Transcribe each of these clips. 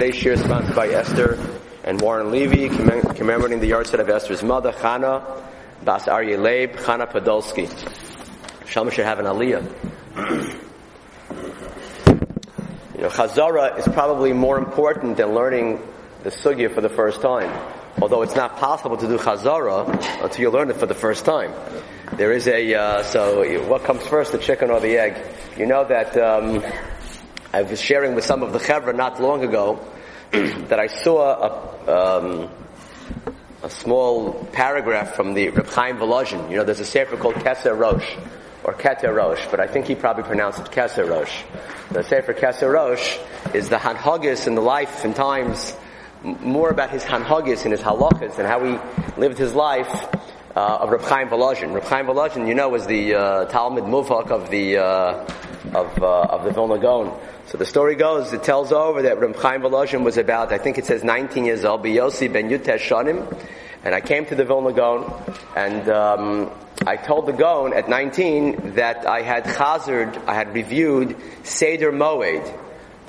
Today's share is sponsored by Esther and Warren Levy, commemorating the yard of Esther's mother, Chana Bas Aryeh Leib, Chana Podolsky. Shalom should have an aliyah. you know, Chazara is probably more important than learning the sugya for the first time. Although it's not possible to do Chazara until you learn it for the first time. There is a, uh, so what comes first, the chicken or the egg? You know that, um, I was sharing with some of the Chevra not long ago that I saw a, um, a small paragraph from the Reb Chaim Volozhin. You know, there's a sefer called Keser Rosh, or Keter Rosh, but I think he probably pronounced it Keser Rosh. The sefer Keser Rosh is the Hanhagis in the life and times, more about his Hanhagis and his halachas and how he lived his life uh, of Reb Chaim Volozhin. Reb Chaim Volozhin, you know, was the uh, Talmid Muvhak of the uh, of uh, of the Vilna Gaon. So the story goes, it tells over that Reb Chaim Volozhin was about, I think it says 19 years old, Biyosi ben Yutesh Shanim, and I came to the Vilna Gaon, and um, I told the Gaon at 19 that I had chazered, I had reviewed Seder Moed,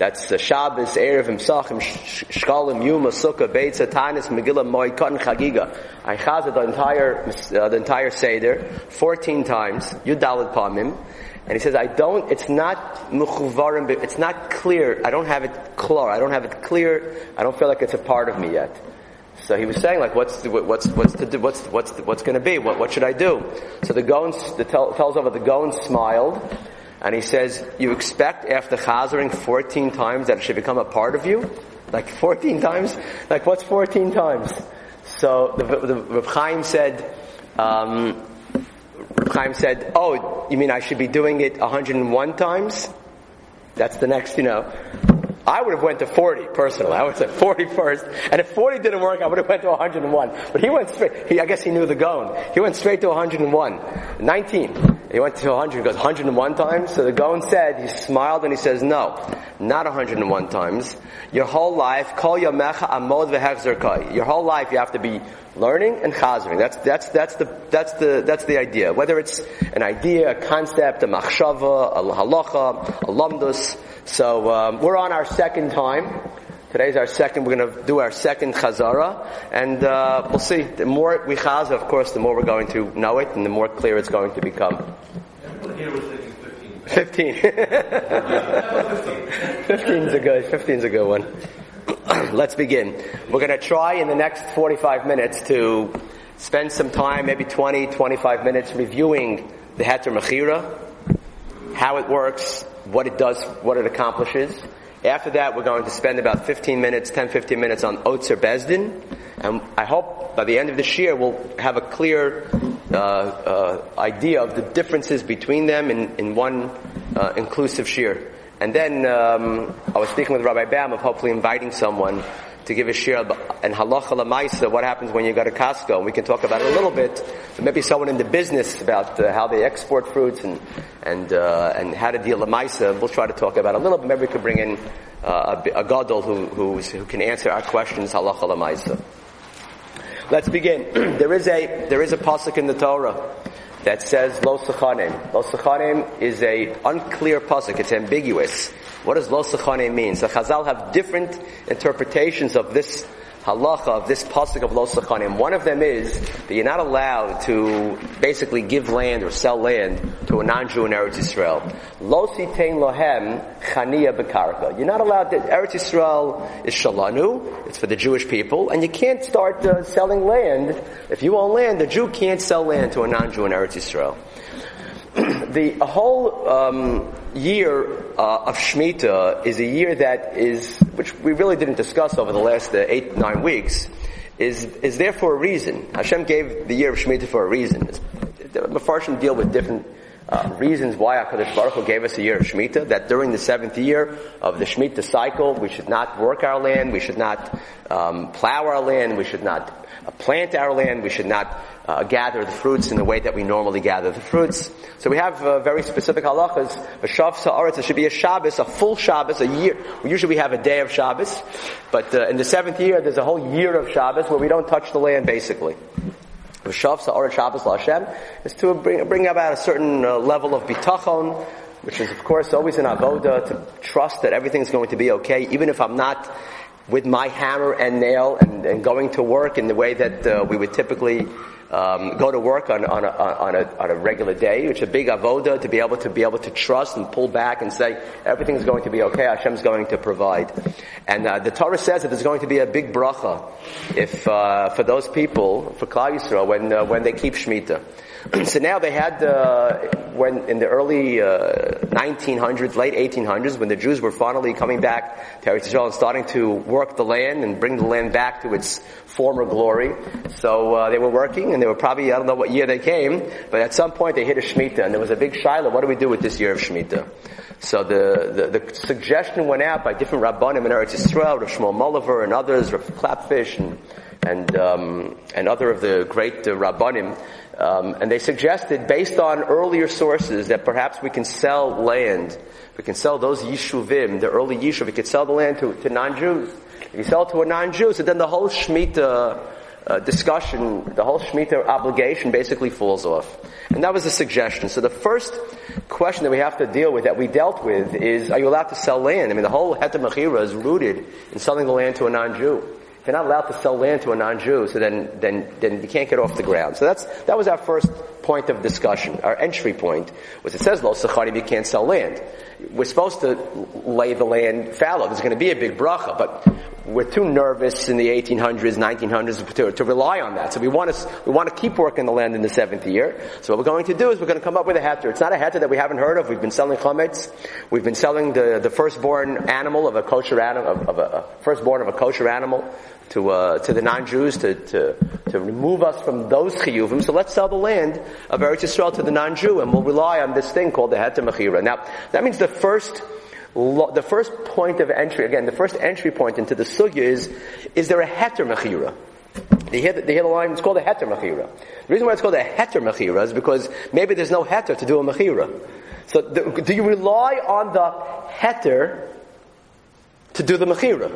that's the Shabbos, Erev, Imsachim, Shkalim, Yuma, Sukkah, Beit, Satanis, Megillah, Moed, Katan, Chagiga. I chazered the entire, uh, the entire Seder 14 times, Yudalit Pamim, and he says, I don't, it's not muchuvarim, it's not clear, I don't have it clear, I don't have it clear, I don't feel like it's a part of me yet. So he was saying, like, what's what's what's to do, what's what's what's going to be? What what should I do? So the Gaon the tell, tells over the Gaon smiled, and he says, you expect after chazering 14 times that it should become a part of you, like 14 times, like what's 14 times? So the the, Reb Chaim said. Um, Chaim said, oh, you mean I should be doing it 101 times? That's the next, you know. I would have went to 40 personally. I would have said 40 first. And if 40 didn't work, I would have went to 101. But he went straight, he, I guess he knew the Gaon. He went straight to 101. 19. He went to 100, He goes 101 times. So the Gaon said, he smiled and he says, no, not 101 times. Your whole life, call your mecha amod Your whole life you have to be learning and chazering. That's, that's, that's the, that's the, that's the idea. Whether it's an idea, a concept, a machshava, a halacha, a lamdus. So, um, we're on our second time. Today's our second, we're going to do our second chazara, and uh, we'll see. The more we chaz, of course, the more we're going to know it, and the more clear it's going to become. 15. 15 is a good, 15 a good one. Let's begin. We're going to try in the next 45 minutes to spend some time, maybe 20, 25 minutes reviewing the Heter Mechira, how it works, what it does, what it accomplishes. After that, we're going to spend about 15 minutes, 10, 15 minutes on Otzar Beis Din. And I hope by the end of this year we'll have a clear uh, uh, idea of the differences between them in, in one uh, inclusive shear. And then um, I was speaking with Rabbi Bam of hopefully inviting someone to give a share and halacha lamaisa, what happens when you go to Costco. And we can talk about it a little bit. Maybe someone in the business about uh, how they export fruits and and uh, and how to deal lamaisa. We'll try to talk about it a little bit. Maybe we could bring in uh, a, a gadol who who can answer our questions halacha lamaisa. Let's begin. there is a there is a pasuk in the Torah that says lo sechanim. Lo sechanim is a unclear pasuk. It's ambiguous. What does lo sechanim mean? The Chazal have different interpretations of this halacha of this pasuk of lo sechanim. One of them is that you're not allowed to basically give land or sell land to a non-Jew in Eretz Yisrael. Lo sitein lohem chaniya bekarka. You're not allowed to, Eretz Yisrael is shalanu, it's for the Jewish people, and you can't start uh, selling land. If you own land, the Jew can't sell land to a non-Jew in Eretz Yisrael. the whole um, year uh, of Shemitah is a year that is, which we really didn't discuss over the last uh, eight, nine weeks, is, is there for a reason. Hashem gave the year of Shemitah for a reason. The Mepharshim deal with different uh, reasons why HaKadosh Baruch Hu gave us a year of Shemitah, that during the seventh year of the Shemitah cycle, we should not work our land, we should not um, plow our land, we should not uh, plant our land, we should not uh, gather the fruits in the way that we normally gather the fruits. So we have uh, very specific halachas. A Shav Sa'aretz, it should be a Shabbos, a full Shabbos, a year. Usually we have a day of Shabbos, but uh, in the seventh year there's a whole year of Shabbos where we don't touch the land basically. Shabbos is to bring, bring about a certain uh, level of bitachon, which is of course always an avoda to trust that everything's going to be okay, even if I'm not with my hammer and nail and, and going to work in the way that uh, we would typically um, go to work on, on, a, on, a, on a regular day. It's a big avoda to be able to be able to trust and pull back and say everything's going to be okay. Hashem's going to provide. And uh, the Torah says that there's going to be a big bracha if uh, for those people for Klal Yisrael when uh, when they keep shmita. so now they had uh, when in the early uh, 1900s, late 1800s, when the Jews were finally coming back to Eretz Israel and starting to work the land and bring the land back to its former glory. So uh, they were working, and they were probably I don't know what year they came, but at some point they hit a shmita, and there was a big shiloh. What do we do with this year of shmita? So the, the, the suggestion went out by different rabbanim in Eretz Yisrael, Rav Shmuel Mohilever and others, Rav Klapfish and and um, and other of the great uh, rabbanim um, and they suggested, based on earlier sources, that perhaps we can sell land. We can sell those yishuvim, the early yishuv. We could sell the land to, to non-Jews. If you sell it to a non-Jew, so then the whole shemitah uh, discussion, the whole shemitah obligation basically falls off. And that was a suggestion. So the first question that we have to deal with, that we dealt with, is: Are you allowed to sell land? I mean, the whole heter is rooted in selling the land to a non-Jew. If you're not allowed to sell land to a non-Jew, so then, then, then you can't get off the ground. So that's, that was our first point of discussion. Our entry point was it says, Lo Sechanim, you can't sell land. We're supposed to lay the land fallow. There's going to be a big bracha, but we're too nervous in the 1800s, 1900s to, to rely on that. So we want to, we want to keep working the land in the seventh year. So what we're going to do is we're going to come up with a heter. It's not a heter that we haven't heard of. We've been selling chametz. We've been selling the, the firstborn animal of a kosher animal, of, of a, firstborn of a kosher animal to uh, to the non-Jews to, to to remove us from those chiyuvim. So let's sell the land of Eretz Yisrael to the non-Jew, and we'll rely on this thing called the heter mechira. Now that means the first the first point of entry, again, the first entry point into the sugya is, is there a heter mechira? They hear, the, they hear the line, it's called a heter mechira. The reason why it's called a heter mechira is because maybe there's no heter to do a mechira. So the, do you rely on the heter to do the mechira?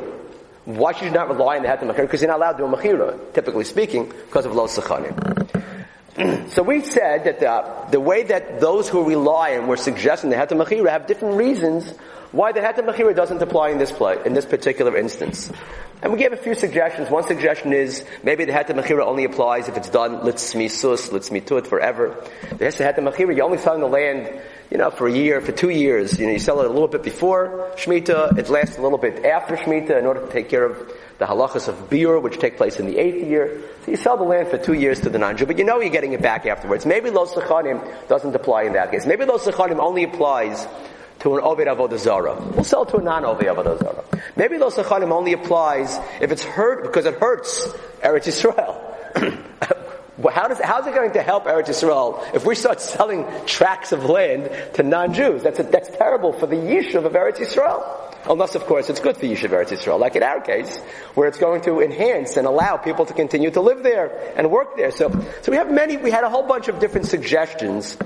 Why should you not rely on the heter mechira? Because you're not allowed to do a mechira, typically speaking, because of lo sachanim. so we said that the, the way that those who rely and we're suggesting the heter mechira have different reasons why the heter mechira doesn't apply in this play, in this particular instance. And we gave a few suggestions. One suggestion is maybe the heter mechira only applies if it's done litzmisus, litzmitut forever. The heter mechira, you're only selling the land, you know, for a year, for two years. You know, you sell it a little bit before Shemitah, it lasts a little bit after Shemitah in order to take care of the halachas of biur, which take place in the eighth year. So you sell the land for two years to the non-Jew, but you know you're getting it back afterwards. Maybe Lo Sechanim doesn't apply in that case. Maybe Lo Sechanim only applies to an Oved Avodah Zarah. We'll sell to a non-Oved Avodah Zarah. Maybe Lo Sechanim only applies if it's hurt, because it hurts Eretz Yisrael. How does, how's it going to help Eretz Yisrael if we start selling tracts of land to non-Jews? That's, a, that's terrible for the Yishuv of Eretz Yisrael. Unless, of course, it's good for Yishuv Eretz Yisrael, like in our case, where it's going to enhance and allow people to continue to live there and work there. So, so we have many, we had a whole bunch of different suggestions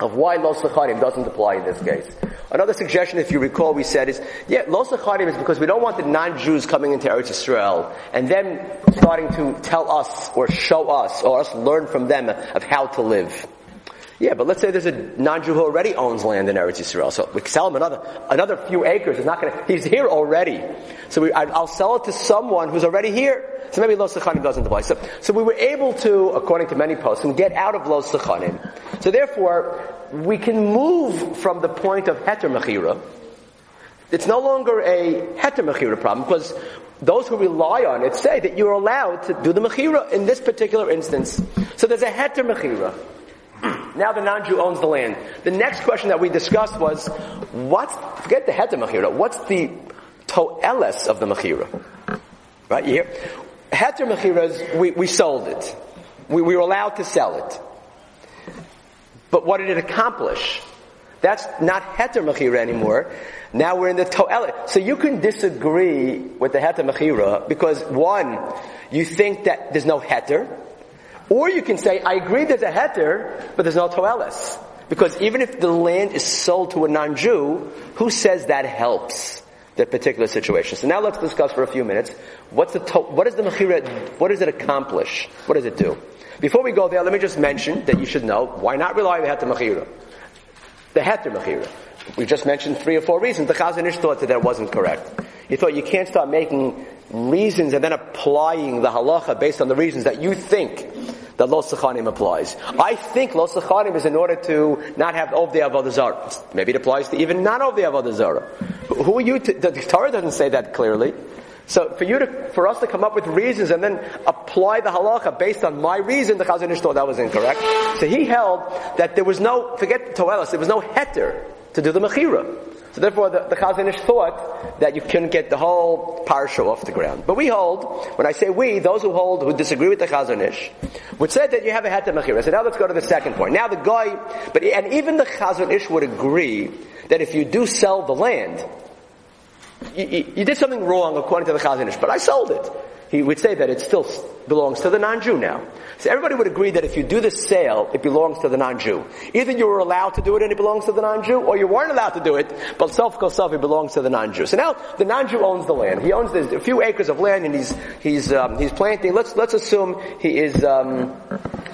of why Lo Sechanim doesn't apply in this case. Another suggestion, if you recall, we said is, yeah, Lo Sechanim is because we don't want the non-Jews coming into Eretz Israel and then starting to tell us or show us or us learn from them of how to live. Yeah, but let's say there's a non-Jew who already owns land in Eretz Yisrael. So we sell him another, another few acres. He's not gonna, he's here already. So we, I, will sell it to someone who's already here. So maybe Lo Sechanim doesn't apply. So, so we were able to, according to many posts, get out of Lo Sechanim. So therefore, we can move from the point of Heter Mechira. It's no longer a Heter Mechira problem because those who rely on it say that you're allowed to do the Mechira in this particular instance. So there's a Heter Mechira. Now the non-Jew owns the land. The next question that we discussed was, what's, forget the heter mechira, what's the toeles of the mechira? Right, you hear? Heter mechiras, we, we sold it. We, we were allowed to sell it. But what did it accomplish? That's not heter mechira anymore. Now we're in the toelet. So you can disagree with the heter mechira because one, you think that there's no heter, or you can say, I agree there's a heter, but there's no toelis. Because even if the land is sold to a non-Jew, who says that helps that particular situation? So now let's discuss for a few minutes, what's the to- what is the mechira, what does it accomplish? What does it do? Before we go there, let me just mention that you should know, why not rely on the heter mechira? The heter mechira. We just mentioned three or four reasons. The Chazon Ish thought that that wasn't correct. He thought you can't start making reasons and then applying the halacha based on the reasons that you think that Lo Sechanim applies. I think Lo Sechanim is in order to not have Ov the Avodah Zarah. Maybe it applies to even not Ov the Avodah Zarah. Who are you to, the Torah doesn't say that clearly. So for you to, for us to come up with reasons and then apply the halacha based on my reason, the Chazon Ish thought that was incorrect. So he held that there was no, forget Toelis, there was no heter to do the Mechira. So therefore, the, the Chazon Ish thought that you couldn't get the whole parsha off the ground. But we hold, when I say we, those who hold, who disagree with the Chazon Ish, would say that you have a heter mechira. So now let's go to the second point. Now the guy, but and even the Chazon Ish would agree that if you do sell the land, you, you, you did something wrong according to the Chazon Ish, but I sold it he would say that it's still belongs to the non-Jew now. So everybody would agree that if you do the sale, it belongs to the non-Jew. Either you were allowed to do it and it belongs to the non-Jew, or you weren't allowed to do it, but self self it belongs to the non-Jew. So now the non-Jew owns the land. He owns a few acres of land and he's he's um, he's planting. Let's let's assume he is um,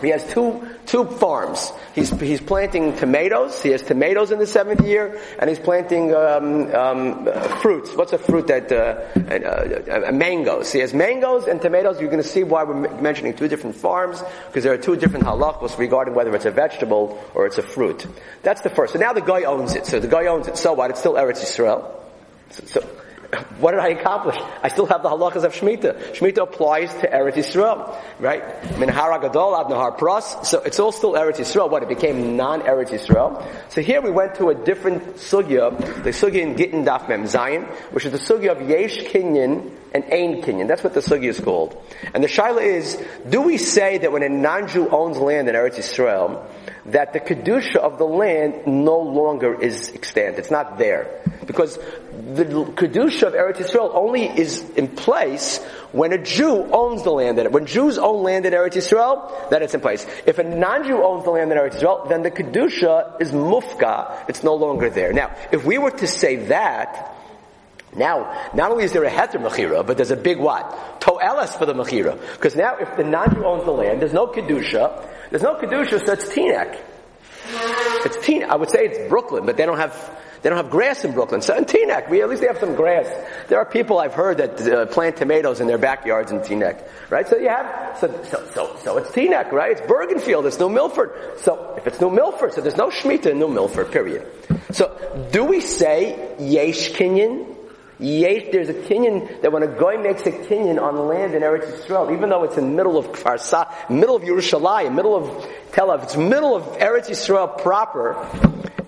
he has two two farms. He's he's planting tomatoes. He has tomatoes in the seventh year, and he's planting um, um fruits. What's a fruit that uh, uh, uh, mangoes? He has mangoes and tomatoes, you're going to see why we're mentioning two different farms, because there are two different halachos regarding whether it's a vegetable or it's a fruit. That's the first. So now the guy owns it. So the guy owns it. So what? It's still Eretz Yisrael. So, so what did I accomplish? I still have the halachas of Shemitah. Shemitah applies to Eretz Yisrael, right? Min Gadol ad Nahar Pras. So it's all still Eretz Yisrael. What? It became non-Eretz Yisrael. So here we went to a different sugya, the sugya in Gittin Daf Mem Zayin, which is the sugya of Yesh Kinyan and Ain Kinyan. That's what the sugya is called. And the shaila is, do we say that when a non-Jew owns land in Eretz Yisrael, that the kedusha of the land no longer is extant? It's not there because the kedusha of Eretz Yisrael only is in place when a Jew owns the land in it. When Jews own land in Eretz Yisrael, then it's in place. If a non-Jew owns the land in Eretz Yisrael, then the kedusha is mufka. It's no longer there. Now, if we were to say that, now, not only is there a heter mechira, but there's a big what? Toelas for the mechira. Because now if the non-Jew owns the land, there's no kedusha, there's no kedusha, so it's Teaneck. It's Teaneck. I would say it's Brooklyn, but they don't have, they don't have grass in Brooklyn. So in Teaneck, we, at least they have some grass. There are people I've heard that uh, plant tomatoes in their backyards in Teaneck. Right? So you have, so, so, so, so it's Teaneck, right? It's Bergenfield, it's New Milford. So if it's New Milford, so there's no Shemitah in New Milford, period. So do we say Yesh Kinyan? Yesh, there's a kinyan that when a guy makes a kinyan on land in Eretz Yisrael, even though it's in the middle of Kfar middle of Yerushalayim, middle of Tel Aviv, it's middle of Eretz Yisrael proper,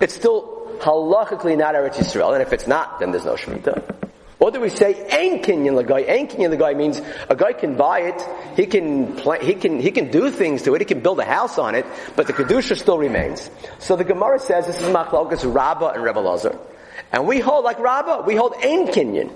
it's still halachically not Eretz Yisrael, and if it's not, then there's no Shemitah. Or do we say ein kinyan guy? Ein the guy means a guy can buy it, he can plant, he can he can do things to it, he can build a house on it, but the kedusha still remains. So the Gemara says this is machlokas Rabbah and Rebbe Lazar. And we hold, like Rabbah, we hold Ein Kinyan.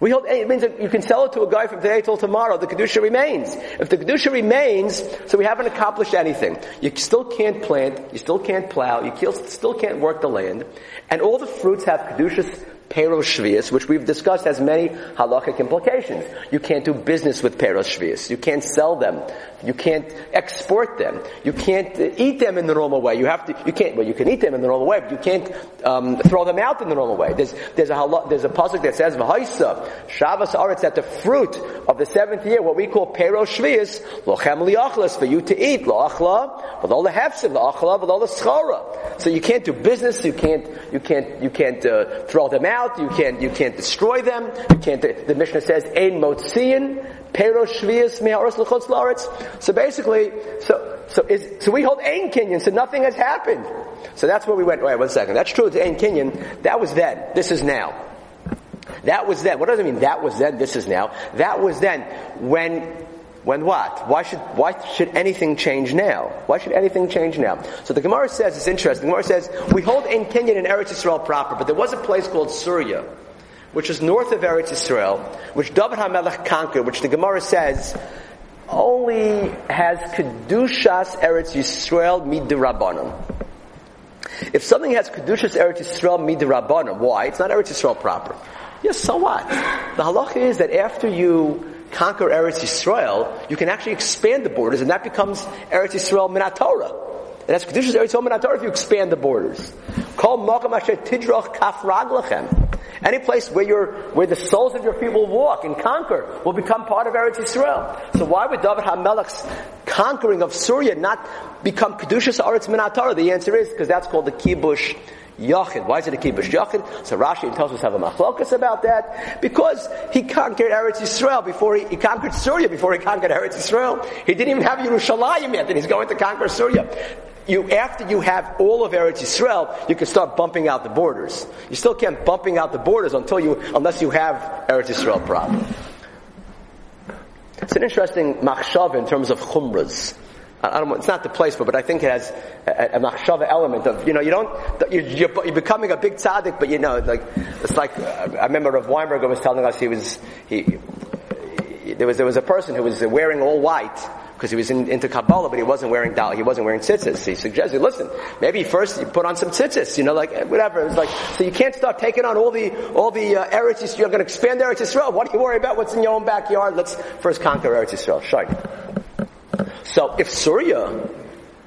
We hold, it means that you can sell it to a guy from today till tomorrow, the Kedusha remains. If the Kedusha remains, so we haven't accomplished anything. You still can't plant, you still can't plow, you still can't work the land, and all the fruits have Kedushas Peros Shvius, which we've discussed has many halachic implications. You can't do business with Peros Shvius. You can't sell them. You can't export them. You can't eat them in the normal way. You have to, you can't, well, you can eat them in the normal way, but you can't, um, throw them out in the normal way. There's, there's a halach, there's a pasuk that says, V'haisa, Shabbos Aretz, that the fruit of the seventh year, what we call Peros Shvius, lochem liachlas, for you to eat, loachla, with all the hefsim, loachla, with all the schara. So you can't do business, you can't, you can't, you can't, uh, throw them out, out. You can't, you can't destroy them. You can't, the, the Mishnah says, Ein motziin, pero shvius me'aros l'chutz la'aretz. So basically, so, so is, so we hold Ein Kinyan, so nothing has happened. So that's where we went, wait one second. That's true, it's Ein Kinyan. That was then. This is now. That was then. What does it mean? That was then, this is now. That was then. When when what? Why should, why should anything change now? Why should anything change now? So the Gemara says, it's interesting, the Gemara says, we hold in Kinyan in Eretz Yisrael proper, but there was a place called Surya, which is north of Eretz Yisrael, which David HaMelech conquered, which the Gemara says, only has Kedushas Eretz Yisrael midirabbanim. If something has Kedushas Eretz Yisrael midirabbanim, why? It's not Eretz Yisrael proper. Yes, so what? The halacha is that after you conquer Eretz Yisrael, you can actually expand the borders, and that becomes Eretz Yisrael Minat Torah. And that's Kedushas Eretz Yisrael Minat Torah if you expand the borders. Call Makam Asher Tidroch Kaf Raglachem. Any place where your, where the soles of your feet will walk and conquer will become part of Eretz Yisrael. So why would David HaMelech's conquering of Syria not become Kedushas Aretz Minatar? The answer is because that's called the Kibush Yachid. Why is it a kibush Yachid? So Rashi tells us have a machlokas about that because he conquered Eretz Yisrael before he, he, conquered Syria before he conquered Eretz Yisrael. He didn't even have Yerushalayim yet, and he's going to conquer Syria. You, after you have all of Eretz Yisrael, you can start bumping out the borders. You still can't bumping out the borders until you, unless you have Eretz Yisrael proper. It's an interesting machshav in terms of chumras. I don't, it's not the place for, but I think it has a, a machshava element of, you know, you don't, you're, you're, becoming a big tzaddik, but you know, like, it's like, I remember Rav Weinberger was telling us he was, he, there was, there was a person who was wearing all white, because he was in, into Kabbalah, but he wasn't wearing dal, he wasn't wearing tzitzis. He suggested, listen, maybe first you put on some tzitzis, you know, like whatever. It's like so you can't start taking on all the all the uh, Eretz You're going to expand Eretz Yisrael. What do you worry about? What's in your own backyard? Let's first conquer Eretz Yisrael. Shite. So if Surya,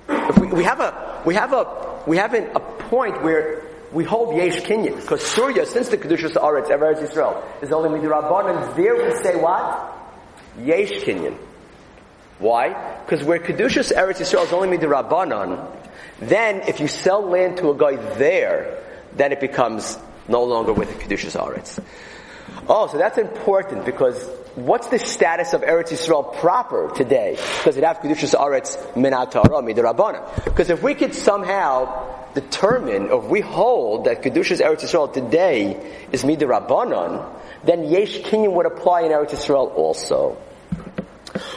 if we, we have a, we have a, we have an, a point where we hold Yesh Kinyan, because Surya, since the Kedushas Aretz, Eretz Yisrael, is only Midirabban, and there we say what? Yesh Kinyan. Why? Because where Kedushas Eretz Yisrael is only Midirabbanan, then if you sell land to a guy there, then it becomes no longer with the Kedushas Aretz. Oh, so that's important because what's the status of Eretz Yisrael proper today? Because it have Kedushas Aretz Minatara Midirabana. Because if we could somehow determine, if we hold that Kedushas Eretz Yisrael today is Midirabbanan, then Yesh Kinyan would apply in Eretz Yisrael also.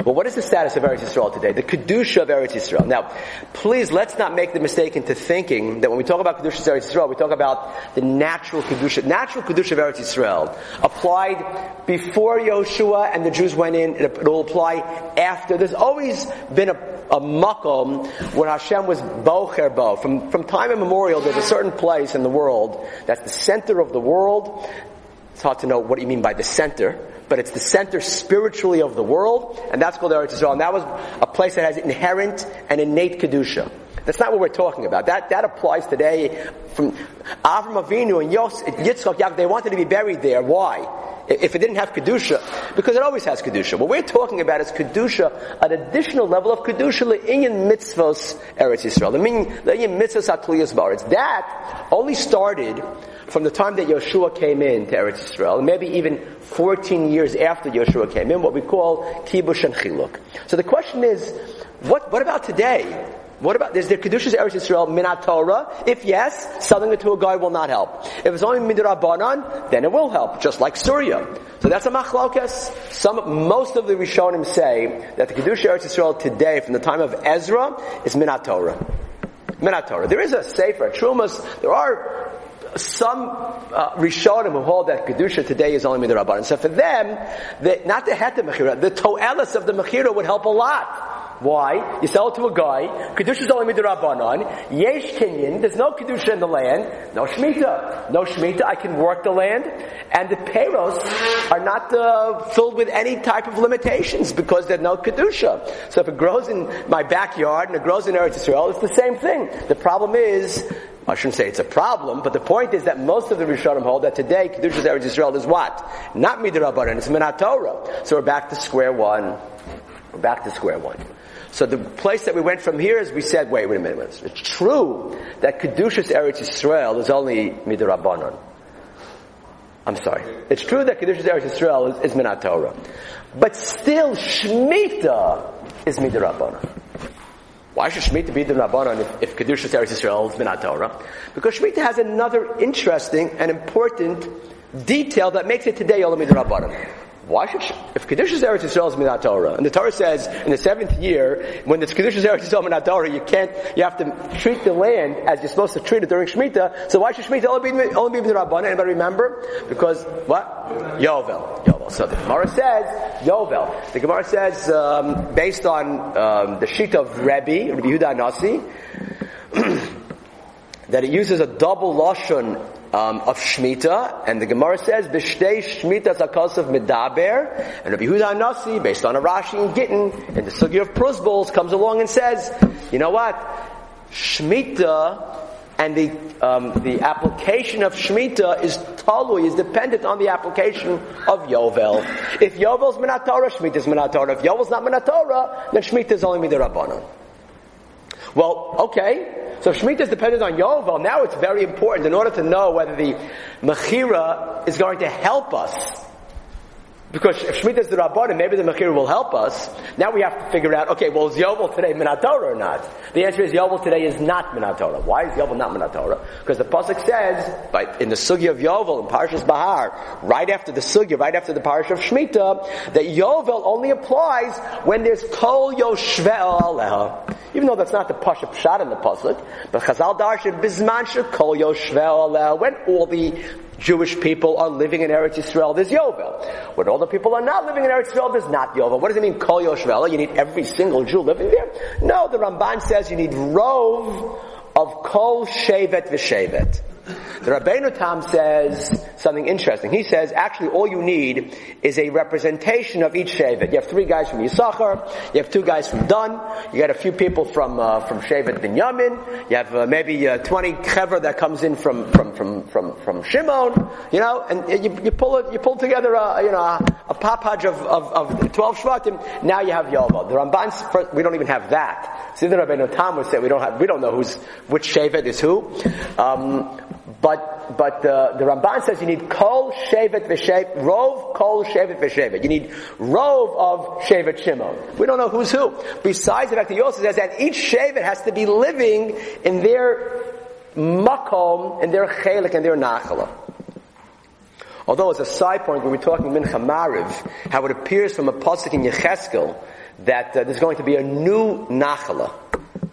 Well, what is the status of Eretz Yisrael today? The Kedusha of Eretz Yisrael. Now, please let's not make the mistake into thinking that when we talk about Kedusha of Eretz Yisrael, we talk about the natural Kedusha. Natural Kedusha of Eretz Yisrael applied before Yoshua and the Jews went in. It will apply after. There's always been a, a makom when Hashem was bocher bo. From, from time immemorial, there's a certain place in the world that's the center of the world. It's hard to know what you mean by the center but it's the center spiritually of the world, and that's called Eretz Yisrael. And that was a place that has inherent and innate kedusha. That's not what we're talking about. That that applies today. From Avram Avinu and Yos, Yitzchak, Yaakov, they wanted to be buried there. Why? If it didn't have kedusha, because it always has kedusha. What we're talking about is kedusha, an additional level of kedusha le'inyan mitzvos Eretz Yisrael. I mean, le'inyan mitzvos atliyas baritz. That only started from the time that Yeshua came in to Eretz Yisrael, maybe even 14 years after Yeshua came in, what we call kibush and chiluk. So the question is, what, what about today? What about, is there Kedushas Eretz Yisrael Minat Torah? If yes, selling it to a guy will not help. If it's only Midrabanan, then it will help, just like Surya. So that's a machlokas. Some, most of the Rishonim say that the Kedusha Eretz Yisrael today, from the time of Ezra, is Minat Torah. Minat Torah. There is a Sefer, Trumas, there are some uh, Rishonim who hold that Kedusha today is only Midrabanan. So for them, the, not the Het Mechira, the Toelis of the Mechira would help a lot. Why? You sell it to a guy, Kedusha is only midrabanan, Yesh Kinyan, there's no Kedusha in the land, no Shemitah. No Shemitah, I can work the land, and the payros are not uh, filled with any type of limitations because there's no Kedusha. So if it grows in my backyard and it grows in Eretz Yisrael, it's the same thing. The problem is, I shouldn't say it's a problem, but the point is that most of the Rishonim hold that today Kedushas Eretz Yisrael is what? Not Midrabanan, it's Minat Torah. So we're back to square one. We're back to square one. So the place that we went from here is we said, wait, wait a minute. It's true that Kedushas Eretz Yisrael is only Midrabanan. I'm sorry. It's true that Kedushas Eretz Yisrael is, is Minat Torah. But still, Shemitah is Midrabanan. Why should Shemitah be the Rabbanon if, if Kedushas Eretz Yisrael is Minat Torah? Because Shemitah has another interesting and important detail that makes it today Olam Rabbanon. Why should she, if Kedushas Eretz Yisrael is Minat Torah, and the Torah says in the seventh year, when it's Kedushas Eretz Yisrael Minat Torah, you can't, you have to treat the land as you're supposed to treat it during Shemitah, so why should Shemitah only be, only be the Rabbanah? Anybody remember? Because, what? Yovel. Yovel. So the Gemara says, Yovel. The Gemara says, um, based on um, the sheet of Rebbe, Rabbi Yehuda Nasi, that it uses a double lashon um, of Shemitah, and the Gemara says, B'shtei Shemitah Zakosov Medaber, and Rabbi Yehuda Nasi, based on a Rashi and Gittin, and the Sugi of Prusbulls, comes along and says, you know what? Shemitah and the um, the application of Shemitah is talui, is dependent on the application of Yovel. If Yovel's Minat Torah, Shemitah is. If Yovel's not Minat Torah, then Shemitah is only Midirabbanon. Well, okay. So if Shemitah is dependent on Yovel. Now it's very important in order to know whether the Mechira is going to help us because if Shemitah is the Rabbanim, maybe the Mechir will help us. Now we have to figure out, okay, well, is Yovel today Minatora or not? The answer is Yovel today is not Minatora. Why is Yovel not Minatora? Because the Pasuk says, by, in the Sugya of Yovel, in Parashas Bahar, right after the Sugya, right after the Parish of Shemitah, that Yovel only applies when there's Kol Yoshve Aleha. Even though that's not the Pasha Pshat in the Pasuk, but Chazal Darshan Bizman Kol Yoshve Aleha, when all the Jewish people are living in Eretz Yisrael, there's Yovel. When all the people are not living in Eretz Yisrael, there's not Yovel. What does it mean, Kol Yoshvela? You need every single Jew living there? No, the Ramban says you need Rove of Kol Shevet V'Shevet. The Rabbeinu Tam says something interesting. He says, actually all you need is a representation of each Shevet. You have three guys from Yisachar, you have two guys from Dan, you got a few people from, uh, from Shevet Binyamin, you have uh, maybe uh, 20 Chever that comes in from, from, from, from, from Shimon, you know, and you, you pull it, you pull together a, you know, a, papaj of, of, of 12 Shvatim, now you have Yovel. The Ramban, we don't even have that. See, the Rabbeinu Tam would say we don't have, we don't know who's, which Shevet is who. Um, but but uh, the Ramban says you need kol shevet v'shevet rov kol shevet v'shevet. You need rov of shevet Shimon. We don't know who's who. Besides the fact that he also says that each shevet has to be living in their makom, in their chelik, and their nachala. Although as a side point, when we're talking Mincha Mariv, how it appears from a pasuk in Yecheskel that uh, there's going to be a new nachala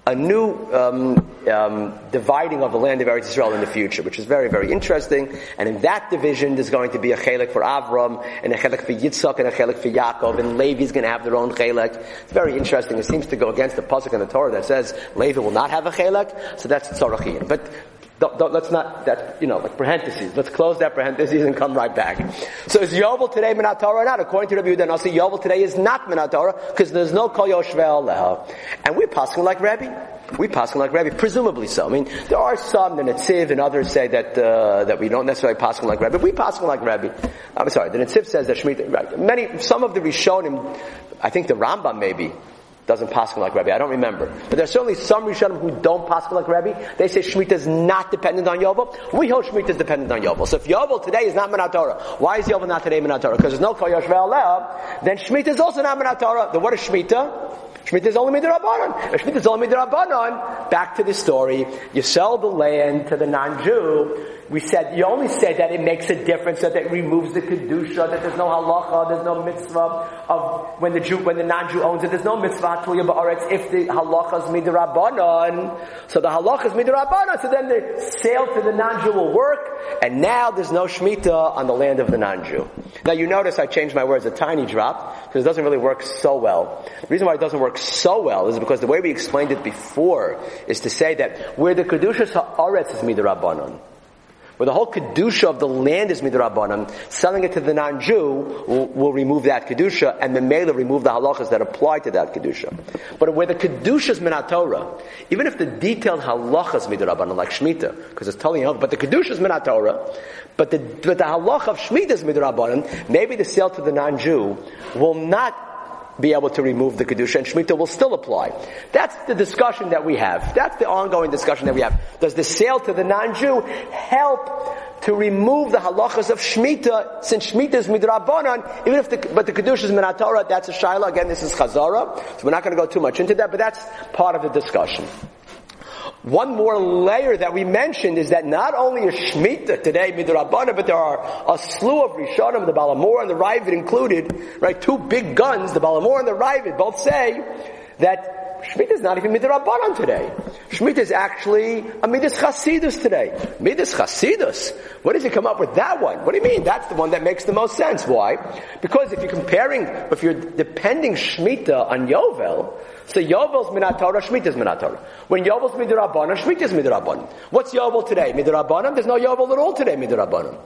a new um, um, dividing of the land of Eretz Israel in the future, which is very, very interesting. And in that division, there's going to be a chelik for Avram, and a chelik for Yitzchak, and a chelik for Yaakov, and Levi's going to have their own chelik. It's very interesting. It seems to go against the pasuk in the Torah that says Levi will not have a chelik, so that's tzorachiyim. But don't, don't, let's not, that, you know, like parentheses. Let's close that parentheses and come right back. So is Yovel today Minat Torah or not? According to Rabbi Yehuda Nasi, Yovel today is not Minat Torah because there's no Kol Yoshvel Leha. And we're passing like Rabbi. We pass like Rabbi, presumably so. I mean, there are some, the Netziv and others say that uh, that we don't necessarily pass like Rabbi. We pass like Rabbi. I'm sorry, the Netziv says that Shemitah. Many, some of the Rishonim, I think the Rambam maybe doesn't pass like Rabbi. I don't remember. But there's certainly some Rishonim who don't pass like Rabbi. They say Shemitah is not dependent on Yovel. We hold Shemitah is dependent on Yovel. So if Yovel today is not Menat why is Yovel not today Menat? Because there's no Kol Yoshvel then Shemitah is also not Menat Torah. word is Shemitah? Shemitah is only midrabanan. If Shemitah is only midrabanan, back to the story. You sell the land to the non-Jew. We said, you only said that it makes a difference, that it removes the kedusha, that there's no halacha, there's no mitzvah of when the Jew, when the non-Jew owns it, there's no mitzvah tuya ba'aretz if the halacha is midrabanan. So the halacha is midrabanan, so then the sale to the non-Jew will work, and now there's no Shemitah on the land of the non-Jew. Now you notice I changed my words a tiny drop, because it doesn't really work so well. The reason why it doesn't work so well is because the way we explained it before is to say that where the Kedushas Haaretz is Midrabanan, where the whole Kedusha of the land is Midrabanan, selling it to the non-Jew will, will remove that Kedusha and the Mela remove the halachas that apply to that Kedusha. But where the Kedusha is Minatorah, even if the detailed halachas Midrabanan, like shmita, because it's telling you, but the Kedusha is Minatorah, but the, but the halach of Shemitah is Midrabanan, maybe the sale to the non-Jew will not be able to remove the Kedusha and Shemitah will still apply. That's the discussion that we have. That's the ongoing discussion that we have. Does the sale to the non-Jew help to remove the halachas of Shemitah, since Shemitah is midrabanan, even if the, but the Kedusha is minatora, that's a shaila. Again, this is chazara, so we're not going to go too much into that, but that's part of the discussion. One more layer that we mentioned is that not only is Shemitah today midrabana, but there are a slew of Rishonim, the Baal HaMaor and the Raavad included, right? Two big guns, the Baal HaMaor and the Raavad, both say that Shemitah is not even midrabanan today. Shemitah is actually a midas chasidus today. Midas chasidus. What does he come up with that one? What do you mean? That's the one that makes the most sense. Why? Because if you're comparing, if you're depending Shemitah on Yovel, so Yovel's Minat Torah, Shemitah's Minat Torah. When Yovel's Midrabanan, Shemitah's Midrabanan. What's Yovel today? Midrabanan? There's no Yovel at all today, Midrabanan.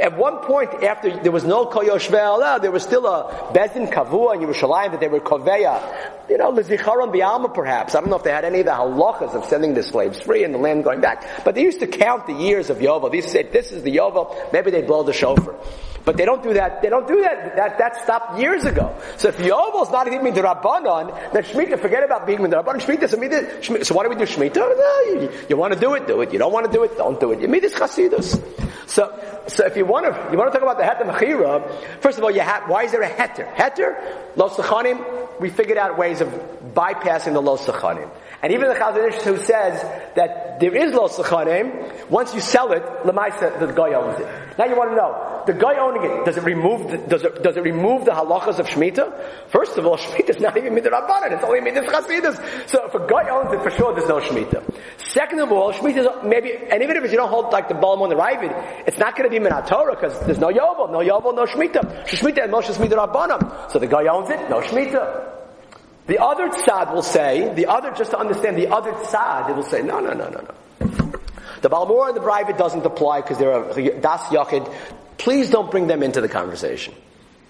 At one point, after there was no Kol Yoshveh there was still a Bezin Kavua in Yerushalayim that they were Koveya. You know, Lezicharon Yerushalma perhaps. I don't know if they had any of the halachas of sending the slaves free and the land going back, but they used to count the years of Yovel. They say, this is the Yovel, maybe they blow the shofar. But they don't do that. They don't do that. That that stopped years ago. So if Yovel's not even Rabbanon, then Shemitah, forget about being Rabbanon. Shemitah, so why do we do Shemitah? No, you, you want to do it, do it. You don't want to do it, don't do it. You meet this Chasidus. So, so if you want to, you want to talk about the heter mechira, first of all, you have, why is there a heter? Heter, lo sachanim, we figured out ways of bypassing the lo sachanim. And even the Chazon Ish who says that there is lo sachanim, once you sell it, lemaisa, the guy owns it. Now you want to know, the guy owning it, does it remove the, does it, does it remove the halachas of Shemitah? First of all, Shemitah is not even midrabanan, it's only midas chasidus. So if a guy owns it, for sure there's no Shemitah. Second of all, Shemitah is maybe, and even if you don't hold like the Balam on the Raavad, it's not going to be Minat Torah because there's no Yovel, no Yovel, no Shemitah. Shemitah and Moshe Midrabanan. So the guy owns it, no Shemitah. The other tzad will say, the other, just to understand the other tzad, it will say, no, no, no, no, no. The Baal HaMaor and the private doesn't apply because they're a das yachid. Please don't bring them into the conversation.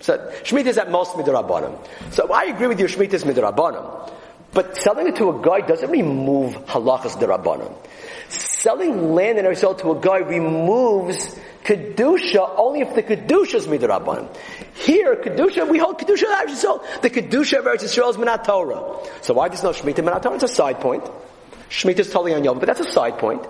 So Shemitah is at most midrabanim. So I agree with you, Shemitah is midrabanim. But selling it to a guy doesn't remove halachas derabanim. Selling land in Eretz to a guy removes kedusha only if the kedusha is midrabanim. Here, kedusha we hold kedusha of Eretz The kedusha of Eretz Yisrael is minat Torah. So why does no Shemitah minat Torah? It's a side point. Shemitah is totally on Yom, but that's a side point.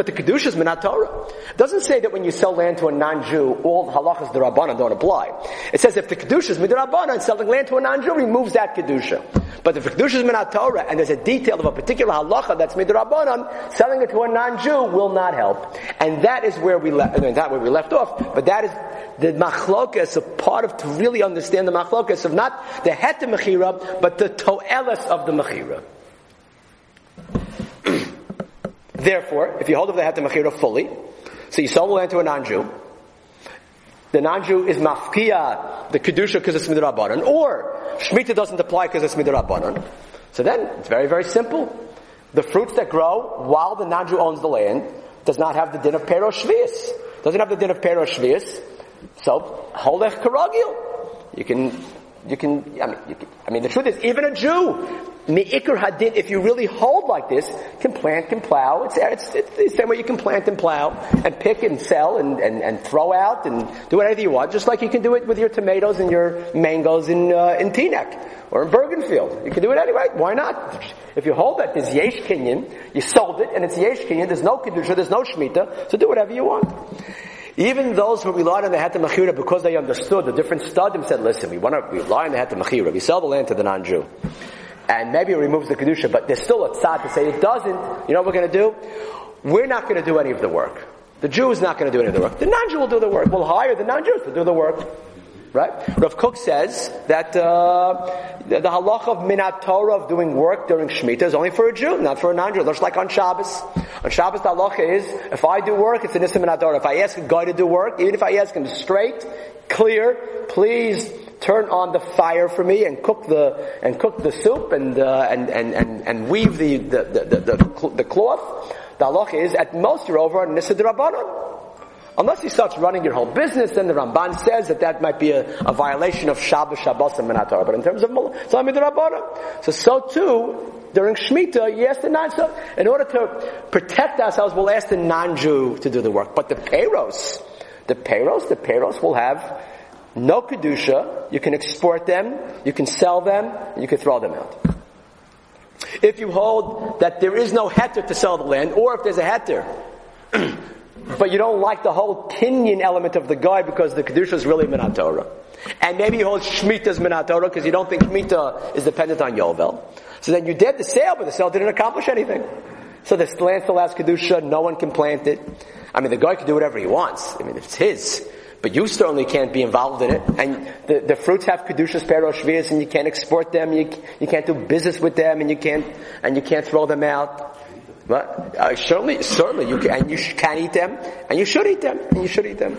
But the Kedusha is Minat Torah. Doesn't say that when you sell land to a non-Jew, all the halachas Rabbanan don't apply. It says if the Kedusha is Midrabanan, selling land to a non-Jew removes that Kedusha. But if the Kedusha is Minat Torah, and there's a detail of a particular halacha that's Midrabanan, selling it to a non-Jew will not help. And that is where we left, I mean, where we left off, but that is the machlokas, a part of to really understand the machlokas of not the het mechira, but the toelis of the mechira. Therefore, if you hold up the Heter Mechira fully, so you sell the land to a non-Jew, the non-Jew is mafkia, the Kedusha because it's midrabanan, or Shemitah doesn't apply because it's midrabanan. So then, it's very, very simple. The fruits that grow while the non-Jew owns the land does not have the din of Pero Shvius. Doesn't have the din of Pero Shvius. So, Holech Karagil. You can, you can, I mean, can, I mean, the truth is, even a Jew Me'ikr hadin, if you really hold like this, can plant, can plow. It's, it's, it's, the same way you can plant and plow and pick and sell and, and, and throw out and do whatever you want, just like you can do it with your tomatoes and your mangoes in, uh, in Teaneck or in Bergenfield. You can do it anyway. Why not? If you hold that, there's Yesh Kinyan, you sold it and it's Yesh Kinyan, there's no Kedusha, there's no Shemitah, so do whatever you want. Even those who relied on the Mechira because they understood the different studim said, listen, we want to rely on the Mechira. We sell the land to the non-Jew and maybe it removes the kedusha, but there's still a tzad to say it doesn't. You know what we're going to do? We're not going to do any of the work. The Jew is not going to do any of the work. The non-Jew will do the work. We'll hire the non-Jews to do the work. Right? Rav Kook says that uh, the, the halacha of minat Torah of doing work during Shemitah is only for a Jew, not for a non-Jew. Just like on Shabbos. On Shabbos, the halacha is if I do work, it's an issa minat Torah. If I ask a guy to do work, even if I ask him straight, clear, please turn on the fire for me and cook the and cook the soup and uh, and, and, and and weave the the, the, the, the cloth. The halacha is at most you're over on Nisa Unless he starts running your whole business, then the Ramban says that that might be a, a violation of Shabbos, Shabbos, and Minatorah. But in terms of Salami so so so too, during Shemitah, ask the non so in order to protect ourselves, we'll ask the non-Jew to do the work. But the Payros, the Payros, the Payros will have no Kedusha, you can export them, you can sell them, you can throw them out. If you hold that there is no heter to sell the land, or if there's a heter, but you don't like the whole Kinyan element of the guy because the Kedusha is really Minat Torah. And maybe you hold Shemitah as Minat Torah because you don't think Shemitah is dependent on Yovel. So then you did the sale, but the sale didn't accomplish anything. So the land still has Kedusha, no one can plant it. I mean, the guy can do whatever he wants. I mean, it's his. But you certainly can't be involved in it. And the, the fruits have kedushas peroshvias, and you can't export them. You, you can't do business with them, and you can't and you can't throw them out. But uh, certainly, certainly you can, and you can eat them, and you should eat them, and you should eat them.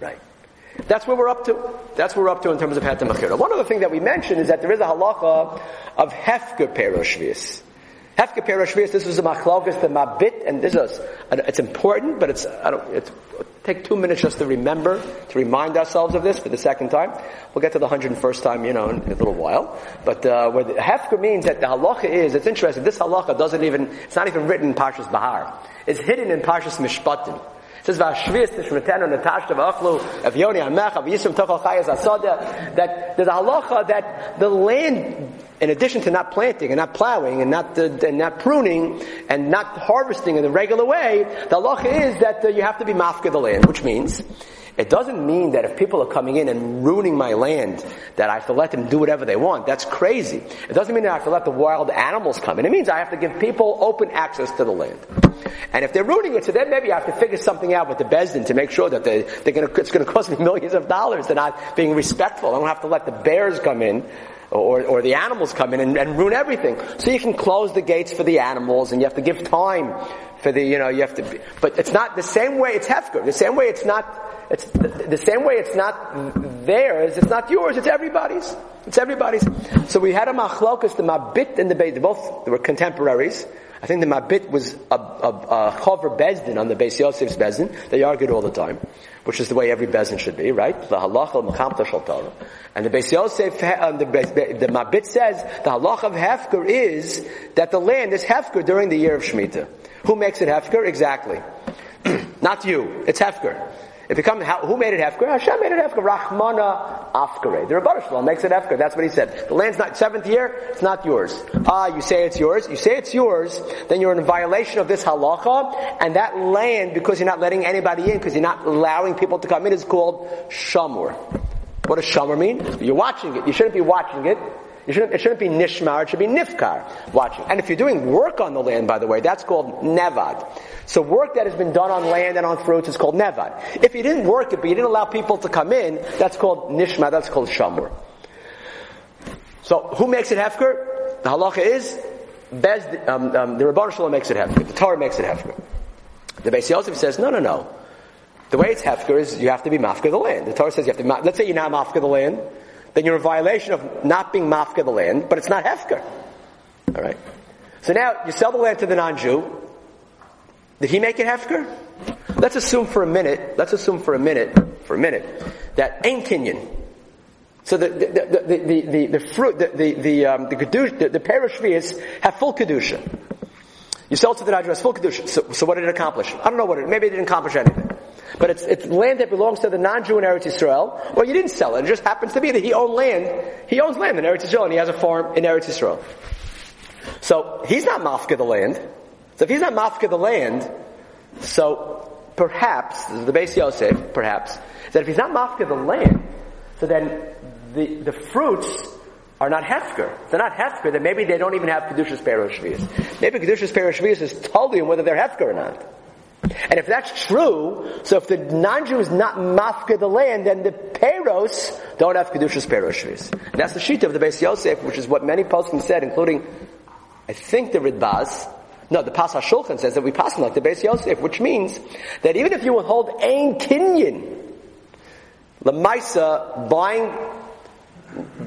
Right. That's where we're up to. That's where we're up to in terms of Mechira. One other thing that we mentioned is that there is a halacha of Hefker Peroshvius. Hefker Perashvias, this was a machlokas, the mabit, and this is, it's important, but it's, I don't, it's, take two minutes just to remember, to remind ourselves of this for the second time. We'll get to the 101st time, you know, in, a little while. But, uh, what Hefker means that the halacha is, it's interesting, this halacha doesn't even, it's not even written in Parshas Bahar. It's hidden in Parshas Mishpatim. Says, "Vashvius tishmetenu natashta v'achlu avyoni amecha v'yisum tochal chayas asada." That there's a halacha that the land in addition to not planting and not plowing and not, uh, and not pruning and not harvesting in the regular way, the halacha is that uh, you have to be mafka the land, which means it doesn't mean that if people are coming in and ruining my land, that I have to let them do whatever they want. That's crazy. It doesn't mean that I have to let the wild animals come in. It means I have to give people open access to the land. And if they're ruining it, so then maybe I have to figure something out with the Besdin to make sure that they, they're gonna, it's gonna cost me millions of dollars. They're not being respectful. I don't have to let the bears come in or, or the animals come in and, and ruin everything. So you can close the gates for the animals and you have to give time for the, you know, you have to be, but it's not the same way it's Hefker. The same way it's not, it's the, the same way it's not theirs, it's not yours, it's everybody's. It's everybody's. So we had a machlokas, the Mabit and the Beit, both were contemporaries. I think the Mabit was a, a, a Chover Bezdin on the Beis Yosef's Bezdin. They argued all the time which is the way every bezin should be, right? The halacha of shal. And the Beis Yosef, uh, the, the Mabit says the halacha of hefker is that the land is hefker during the year of Shemitah. Who makes it hefker? Exactly. Not you. It's hefker. If it becomes, who made it Hefker? Hashem made it Hefker. Rahmana Afkare. The Rebbe Shalom makes it Hefker. That's what he said. The land's not, seventh year, it's not yours. Ah, you say it's yours. You say it's yours, then you're in violation of this halacha, and that land, because you're not letting anybody in, because you're not allowing people to come in, is called Shamur. What does Shamur mean? You're watching it. You shouldn't be watching it. Shouldn't, it shouldn't be nishmar, it should be nifkar, watching. And if you're doing work on the land, by the way, that's called nevad. So work that has been done on land and on fruits is called nevad. If you didn't work it, but you didn't allow people to come in, that's called nishma, that's called shamur. So who makes it hefker? The halacha is, Bez, um, um, the Rabban Shalom makes it hefker. The Torah makes it hefker. The Beis Yosef says, no, no, no. The way it's hefker is you have to be mafka the land. The Torah says you have to, let's say you're not mafka the land, then you're in violation of not being mafka the land, but it's not hefker. Alright? So now, you sell the land to the non-Jew, did he make it hefker? Let's assume for a minute, let's assume for a minute, for a minute, that ain't Kinyan. So the, the, the, the, the, the fruit, the, the, the, um, the, kedusha, the, the have full kedusha. You sell it to the non-Jews, full kedusha. So, so what did it accomplish? I don't know what it, maybe it didn't accomplish anything. But it's, it's land that belongs to the non-Jew in Eretz Yisrael. Well, you didn't sell it. It just happens to be that he owned land. He owns land in Eretz Yisrael and he has a farm in Eretz Yisrael. So he's not mafka the land. So if he's not mafka the land, so perhaps, this is the Beis Yosef, perhaps, that if he's not mafka the land, so then the, the fruits are not hefker. They're not hefker, then maybe they don't even have kedushas peroshvias. Maybe kedushas peroshvias is totally whether they're hefker or not. And if that's true, so if the non-Jew is not mafka the land, then the peros don't have kedushas peroshvias. And that's the sheet of the Beis Yosef, which is what many poskim said, including, I think the Ridbaz, no, the Pe'as HaShulchan says that we pass like the Beis Yosef, which means that even if you withhold Ein Kinyan, Lamaisa buying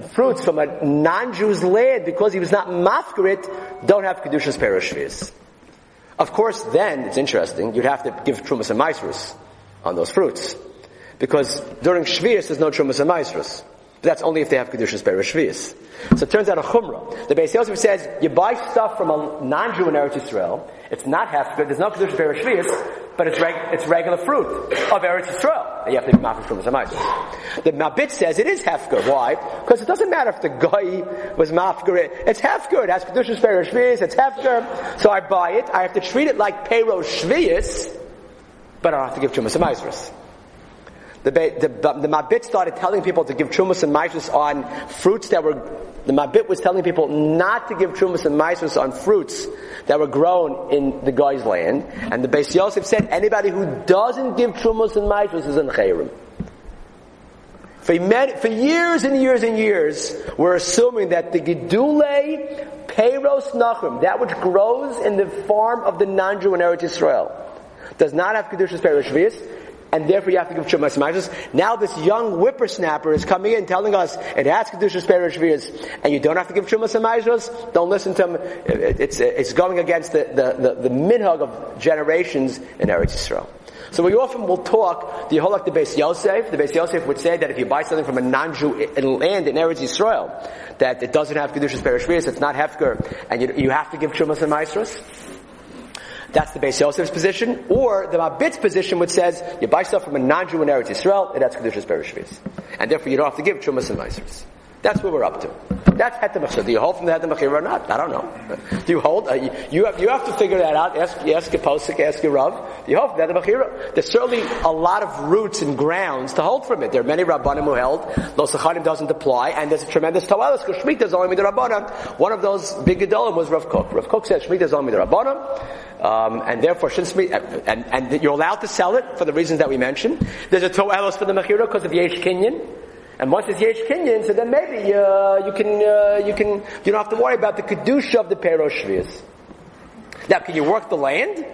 fruits from a non-Jew's land because he was not mafkarit, don't have Kedushas Perishvias. Of course, then, it's interesting, you'd have to give Trumas and Maisrus on those fruits. Because during Shvius, there's no Trumas and Maisrus. But that's only if they have Kedushas Perishvias. So it turns out a chumrah. The Beis Yosef says you buy stuff from a non-Jew in Eretz Yisrael. It's not hefker. There's no kedusha bereshvius, but it's reg- it's regular fruit of Eretz Yisrael. And you have to be mafik from the The Mabit says it is hefker. Why? Because it doesn't matter if the guy was mafker. It's hefker. It has kedusha bereshvius. It's hefker. So I buy it. I have to treat it like payro shvius, but I don't have to give chumas and the, the, the, Mabit started telling people to give Trumas and Maishus on fruits that were, the Mabit was telling people not to give Trumas and Maishus on fruits that were grown in the guy's land. And the Beis Yosef said anybody who doesn't give Trumas and Maishus is in Chayrim. For, for years and years and years, we're assuming that the Gedule Peiros Nachrim, that which grows in the farm of the non-Jew in Eretz Yisrael, does not have Kedushas Peroshvias, and therefore you have to give Trumas Maisros. Now this young whippersnapper is coming in telling us it has Kedushas Perish and you don't have to give Trumas Maisros. Don't listen to him. It's, it's going against the, the, the, the minhag of generations in Eretz Yisrael. So we often will talk, the Yeholach the Beis Yosef, the Beis Yosef would say that if you buy something from a non-Jew land in Eretz Yisrael, that it doesn't have Kedushas Perishvias, it's not Hefker, and you, you have to give Trumas and Maasros. That's the Beis Yosef's position. Or the Mabit's position which says, you buy stuff from a non-Jew in Eretz Yisrael, and that's Kedushas Perishvias. And therefore you don't have to give Trumas and Maasros. That's what we're up to. That's heter Do you hold from the heter or not? I don't know. Do you hold? Uh, you, have, you have to figure that out. Ask, ask your posek, ask your rav. Do you hold from the heter There's certainly a lot of roots and grounds to hold from it. There are many rabbanim who held Lo Sechanim doesn't apply, and there's a tremendous tawalas because shmita is only midrabanan. One of those big gedolim was Rav Kook. Rav Kook said shmita is only midrabanan. Um, and therefore, shouldn't and, and, and, you're allowed to sell it for the reasons that we mentioned. There's a toelos for the mechira because of yesh kinyan. And once it's Yesh Kinyan, so then maybe uh, you can uh, you can you don't have to worry about the kedusha of the Perosh Now, can you work the land?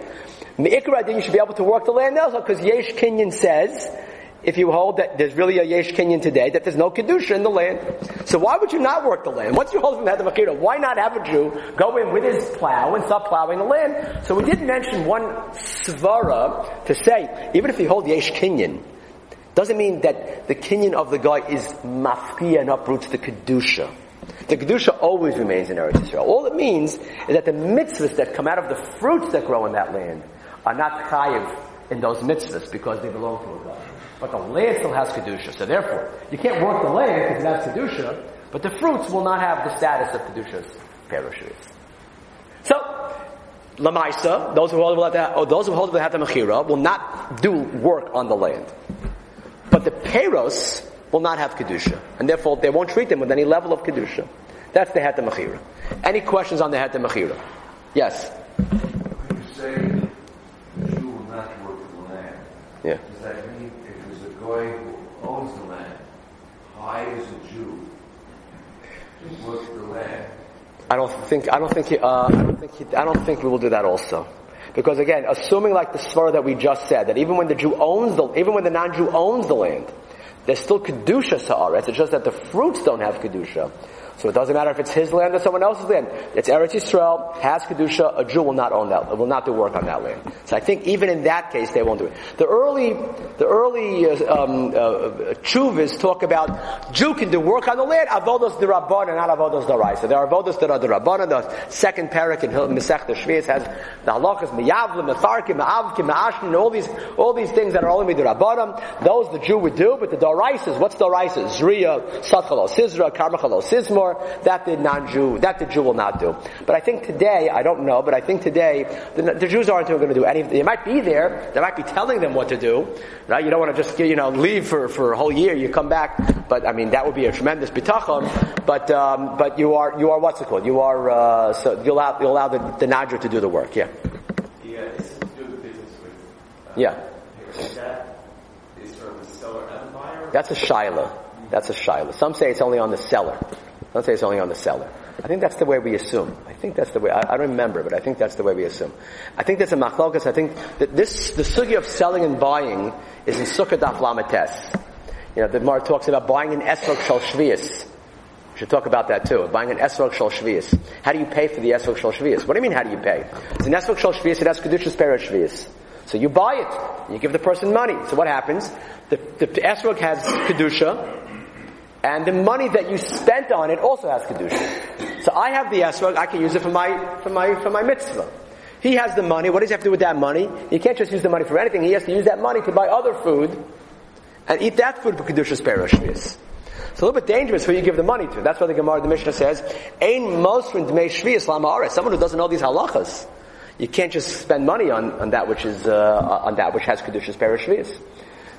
Me'ikra, then you should be able to work the land also, because Yesh Kinyan says, if you hold that there's really a Yesh Kinyan today, that there's no Kedusha in the land. So why would you not work the land? Once you hold from the Mechira, why not have a Jew go in with his plow and start plowing the land? So we did mention one svara to say, even if you hold Yesh Kinyan, doesn't mean that the kinyan of the guy is mafkiya and uproots the kedusha. The kedusha always remains in Eretz Yisrael. All it means is that the mitzvahs that come out of the fruits that grow in that land are not chayiv in those mitzvahs because they belong to a God. But the land still has kedusha. So therefore, you can't work the land because it has kedusha, but the fruits will not have the status of kedusha's perishers. So, Lamaisa, those who hold the, oh, those who hold the Mechira will not do work on the land. Peros will not have Kedusha. And therefore they won't treat them with any level of Kedusha. That's the Heter Mechira. Any questions on the Heter Mechira? Yes? When you say the Jew will not work the land, yeah. does that mean if there's a guy who owns the land, hires a Jew to work the land? I don't think I don't think he, uh, I don't think he, I don't think we will do that also. Because again, assuming like the svara that we just said, that even when the Jew owns the, even when the non-Jew owns the land, there's still kedusha sa'aretz. It's just that the fruits don't have kedusha. So it doesn't matter if it's his land or someone else's land. It's Eretz Yisrael, has Kedusha, a Jew will not own that, will not do work on that land. So I think even in that case they won't do it. The early, the early, uh, um, uh, talk about Jew can do work on the land, avodos derabban and not avodos deraisa. There are avodos that are derabban, the second parak in Mesech the Shvias has the halachas, miyavlim, metharkim, ma'avkim, ma'ashkin, all these, all these things that are only derabbanim, those the Jew would do, but the deraisas, what's deraisa? Zriya, satchalo, sizra, Karmachalos sizmor, that the non-Jew, that the Jew will not do. But I think today, I don't know, but I think today, the, the Jews aren't going to do any, they might be there, they might be telling them what to do, right? You don't want to just, you know, leave for, for a whole year, you come back, but I mean, that would be a tremendous bitachon, but, um, but you are, you are, what's it called? You are, uh, so you allow, you allow the, the Nadra to do the work, yeah. Yeah, it's to do the business with. Uh, yeah. That is sort the seller and buyer? That's a shiloh. That's a shiloh. Some say it's only on the seller. Let's say it's only on the seller. I think that's the way we assume. I think that's the way, I, I don't remember, but I think that's the way we assume. I think that's a machlokas, I think that this, the sugi of selling and buying is in Sukkah Daf. You know, the Mar talks about buying an Esrog Shal Shvius. We should talk about that too. Buying an Esrog Shal Shvius. How do you pay for the Esrog Shal Shvius? What do you mean, how do you pay? It's an Esrog Shal Shvius, it has Kedushas Peres Shvius. So you buy it. You give the person money. So what happens? The, the Esrog has Kedusha, and the money that you spent on it also has kedusha. So I have the esrog, I can use it for my for my for my mitzvah. He has the money. What does he have to do with that money? He can't just use the money for anything. He has to use that money to buy other food and eat that food for kedusha's perushvius. It's a little bit dangerous who you give the money to. That's why the Gemara, the Mishnah says, "Ein mosrin dmei shvius lamaaretz." Someone who doesn't know these halachas, you can't just spend money on, on that which is uh, on that which has kedusha's perushvius.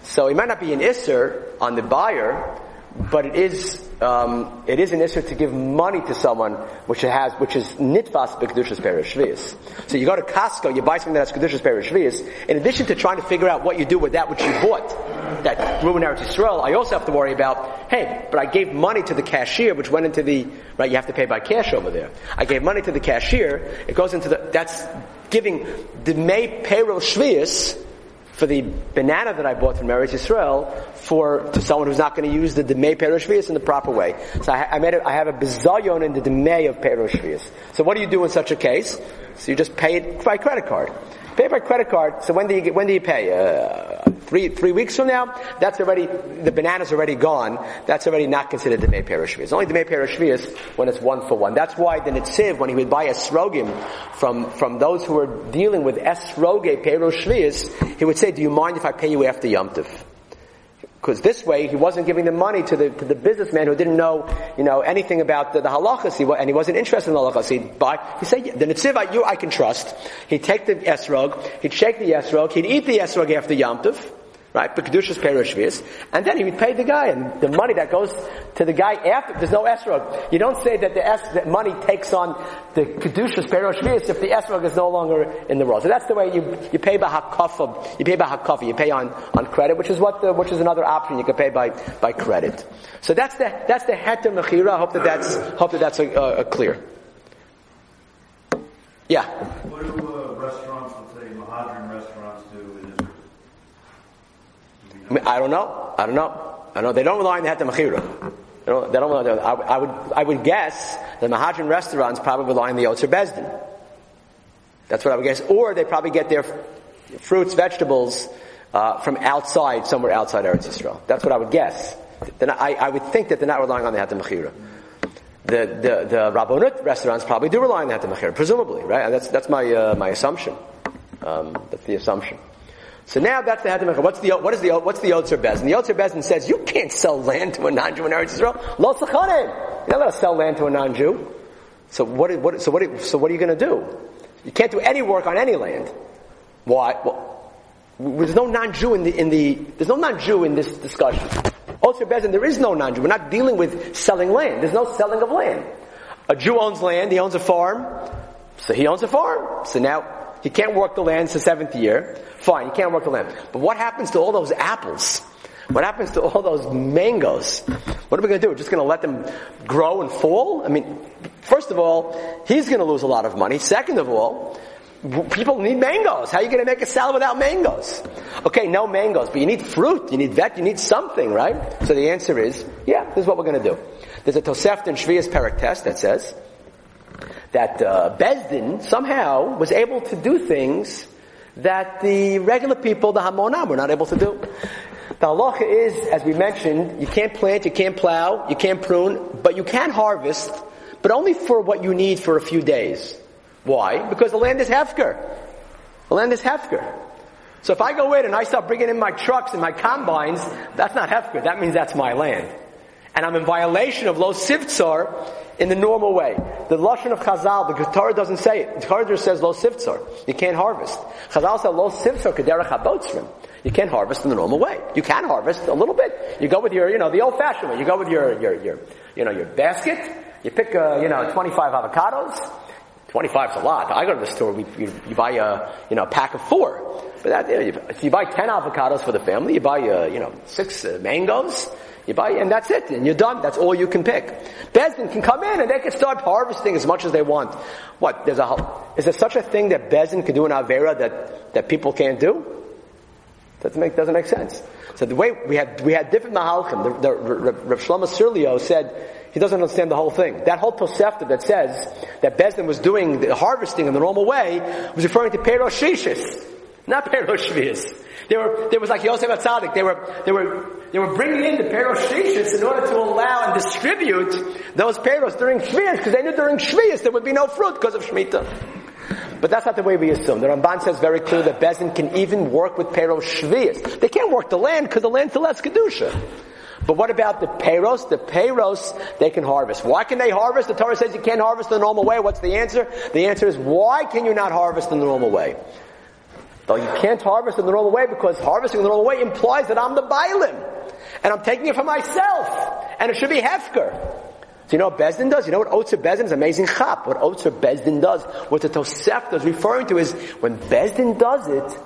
So it might not be an isser on the buyer, but it is um, it is an issue to give money to someone which has which is nitvas b'kedushas perishvius. So you go to Costco, you buy something that's kedushas perishvius. In addition to trying to figure out what you do with that which you bought, that grew in Eretz Yisrael, I also have to worry about, hey, but I gave money to the cashier, which went into the right. You have to pay by cash over there. I gave money to the cashier. It goes into the that's giving the may payroll shvius for the banana that I bought from Eretz Yisrael for to someone who's not going to use the demei peroshvius in the proper way. So I, I made it, I have a bizayon in the demei of peroshvius. So what do you do in such a case? So you just pay it by credit card. Pay by credit card. So when do you get, when do you pay? Uh, three three weeks from now. That's already the banana's already gone. That's already not considered the May It's only the May Perishvius when it's one for one. That's why the Netziv, when he would buy esrogim from from those who were dealing with esroge Perishvius, he would say, "Do you mind if I pay you after Yom Tov?" Because this way, he wasn't giving the money to the, to the businessman who didn't know, you know, anything about the, the halachas, he, and he wasn't interested in the halachas. He'd buy, he said, the Netziv, I, you, I can trust. He'd take the esrog, he'd shake the esrog, he'd eat the esrog after Yom Tov, right? The B'kedushas perushvius, and then he would pay the guy, and the money that goes to the guy after, there's no esrog. You don't say that the es, that money takes on the kedushas perushvius if the esrog is no longer in the world. So that's the way you, you pay by hakafa, you pay by hakafa, you pay on, on credit, which is what the, which is another option, you can pay by, by credit. So that's the, that's the heter mechira, I hope that that's, hope that that's a, a, a clear. Yeah. What do uh, restaurants, let's say Mehadrin restaurants? I, mean, I don't know. I don't know. I know they don't rely on the heter mechira. They don't, they don't rely on, I, I would, I would guess the Mehadrin restaurants probably rely on the Yotzer Bezdin. That's what I would guess. Or they probably get their fruits, vegetables, uh, from outside, somewhere outside Eretz Yisrael. That's what I would guess. Then I, I would think that they're not relying on the Heter Mechira. The, the, the Rabbonut restaurants probably do rely on the Heter Mechira, presumably, right? And that's, that's my, uh, my assumption. Um, that's the assumption. So now that's the Heter What's the, what is the, what's the Yotzer Bezin? The Yotzer Bezin says, you can't sell land to a non-Jew in Eretz Yisrael. Lo Sechanim. You're not to sell land to a non-Jew. So what, what, so what, so what are you to do? You can't do any work on any land. Why? Well, there's no non-Jew in the, in the, there's no non-Jew in this discussion. Also, Bezin, there is no non-Jew. We're not dealing with selling land. There's no selling of land. A Jew owns land, he owns a farm, so he owns a farm. So now, he can't work the land, it's the seventh year. Fine, he can't work the land. But what happens to all those apples? What happens to all those mangoes? What are we going to do? We're just going to let them grow and fall? I mean, first of all, he's going to lose a lot of money. Second of all, people need mangoes. How are you going to make a salad without mangoes? Okay, no mangoes, but you need fruit, you need vet, you need something, right? So the answer is, yeah, this is what we're going to do. There's a Tosefta and Shvias Perak test that says that uh, Bezdin somehow was able to do things that the regular people, the Hamonam, were not able to do. The halacha is, as we mentioned, you can't plant, you can't plow, you can't prune, but you can harvest, but only for what you need for a few days. Why? Because the land is hefker. The land is hefker. So if I go in and I start bringing in my trucks and my combines, that's not hefker. That means that's my land. And I'm in violation of lo sivtzar in the normal way. The lashon of Chazal, the Torah doesn't say it. The Torah says lo sivtzar. You can't harvest. Chazal said lo sivtzar kederach habotzrim. You can't harvest in the normal way. You can harvest a little bit. You go with your, you know, the old-fashioned way. You go with your, your, your, you know, your basket. You pick, uh, you know, 25 avocados. 25 is a lot. I go to the store, we, you, you, buy a, you know, a pack of four. But that, you, know, you, buy 10 avocados for the family, you buy, uh, you know, six uh, mangoes, you buy, and that's it, and you're done. That's all you can pick. Bezdin can come in and they can start harvesting as much as they want. What, there's a, is there such a thing that Bezdin can do in Avera that, that people can't do? Doesn't make, doesn't make sense. So the way we had, we had different mahalchim. The, the, Rav Shlomo Sirilio said, he doesn't understand the whole thing. That whole Tosefta that says that Bezdin was doing the harvesting in the normal way was referring to Peros Shishis, not Peros Shvius. They were, there was like Yosef HaTzadik, they were, they were, they were bringing in the Peros Shishis in order to allow and distribute those Peros during Shvius, because they knew during Shvius there would be no fruit because of Shemitah. But that's not the way we assume. The Ramban says very clear that Bezin can even work with Peros Shvius. They can't work the land because the land's still less Kedusha. But what about the payros? The payros they can harvest. Why can they harvest? The Torah says you can't harvest the normal way. What's the answer? The answer is why can you not harvest in the normal way? Though you can't harvest in the normal way because harvesting in the normal way implies that I'm the bailim. And I'm taking it for myself. And it should be hefker. So you know what Bezdin does? You know what Otzar Beis Din is? Amazing chap. What Otzar Beis Din does, what the Tosefta is referring to is when Bezdin does it,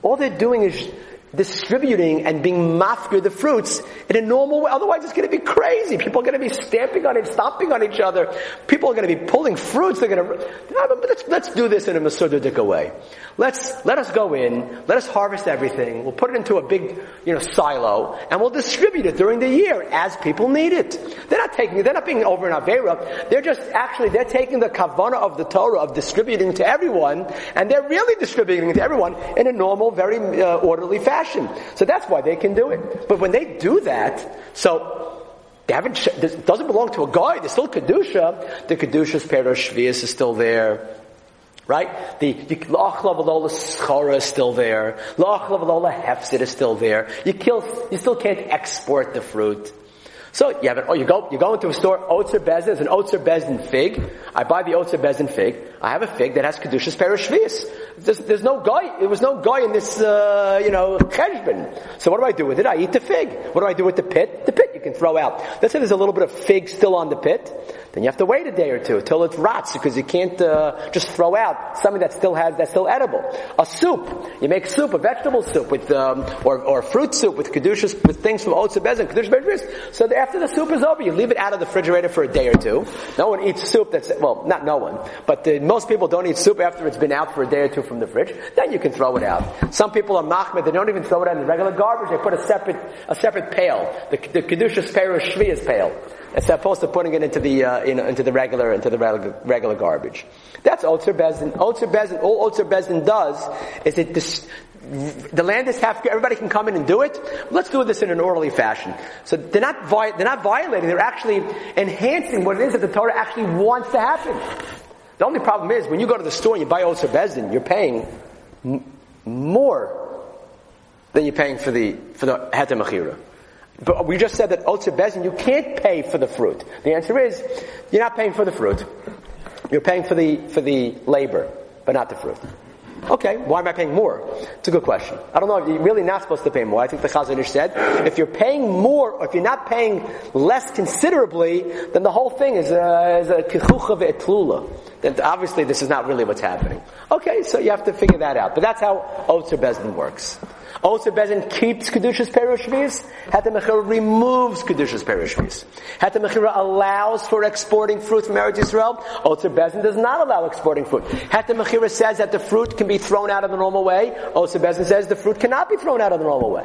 all they're doing is distributing and being mafkir the fruits in a normal way. Otherwise it's going to be crazy. People are going to be stamping on it, stomping on each other. People are going to be pulling fruits. They're going to, let's, let's do this in a Masudadik way. Let's, let us go in, let us harvest everything, we'll put it into a big, you know, silo, and we'll distribute it during the year as people need it. They're not taking, they're not being over in Avera, they're just actually, they're taking the kavana of the Torah of distributing to everyone, and they're really distributing to everyone in a normal, very uh, orderly fashion. So that's why they can do it. But when they do that, so they haven't, this doesn't belong to a guy, there's still Kedusha, the Kedusha's Perosh Shvius is still there, Right? The La'achlav schara is still there. La'achlav hefzit is still there. You kill, you still can't export the fruit. So you have it, oh, you go, you go into a store, Otzar Beis Din, it's an Otzar Beis Din fig. I buy the Otzar Beis Din fig. I have a fig that has Kedushas Perishvias. There's, there's no guy, there was no guy in this, uh, you know, cheshbon. So what do I do with it? I eat the fig. What do I do with the pit? The pit you can throw out. Let's say there's a little bit of fig still on the pit. Then you have to wait a day or two till it rots because you can't uh, just throw out something that still has that's still edible. A soup, you make soup, a vegetable soup with um, or or fruit soup with kedushas with things from oats and bezin, kedushas So after the soup is over, you leave it out of the refrigerator for a day or two. No one eats soup that's well, not no one, but the, most people don't eat soup after it's been out for a day or two from the fridge. Then you can throw it out. Some people are machmir; they don't even throw it out in the regular garbage. They put a separate a separate pail, the, the kedushas perush shvias pail as opposed to putting it into the uh, into the regular into the regular, regular garbage. That's Otzar Beis Din. Otzer Bezdin. All Otzar Beis Din does is it. Dis- the land is half. Everybody can come in and do it. Let's do this in an orderly fashion. So they're not they're not violating. They're actually enhancing what it is that the Torah actually wants to happen. The only problem is when you go to the store and you buy Otzar Beis Din, you're paying m- more than you're paying for the for the Heter Mechira. But we just said that Otzar Beis Din, you can't pay for the fruit. The answer is, you're not paying for the fruit. You're paying for the, for the labor, but not the fruit. Okay, why am I paying more? It's a good question. I don't know, if you're really not supposed to pay more. I think the Chazon Ish said, if you're paying more, or if you're not paying less considerably, then the whole thing is a, is a. Then obviously this is not really what's happening. Okay, so you have to figure that out. But that's how Otzar Beis Din works. Otzar Beis Din keeps Kedushas Perushvis. Heter Mechira removes Kedushas Perushvis. Heter Mechira allows for exporting fruit from Eretz Yisrael. Otzar Beis Din does not allow exporting fruit. Heter Mechira says that the fruit can be thrown out of the normal way. Otzar Beis Din says the fruit cannot be thrown out of the normal way.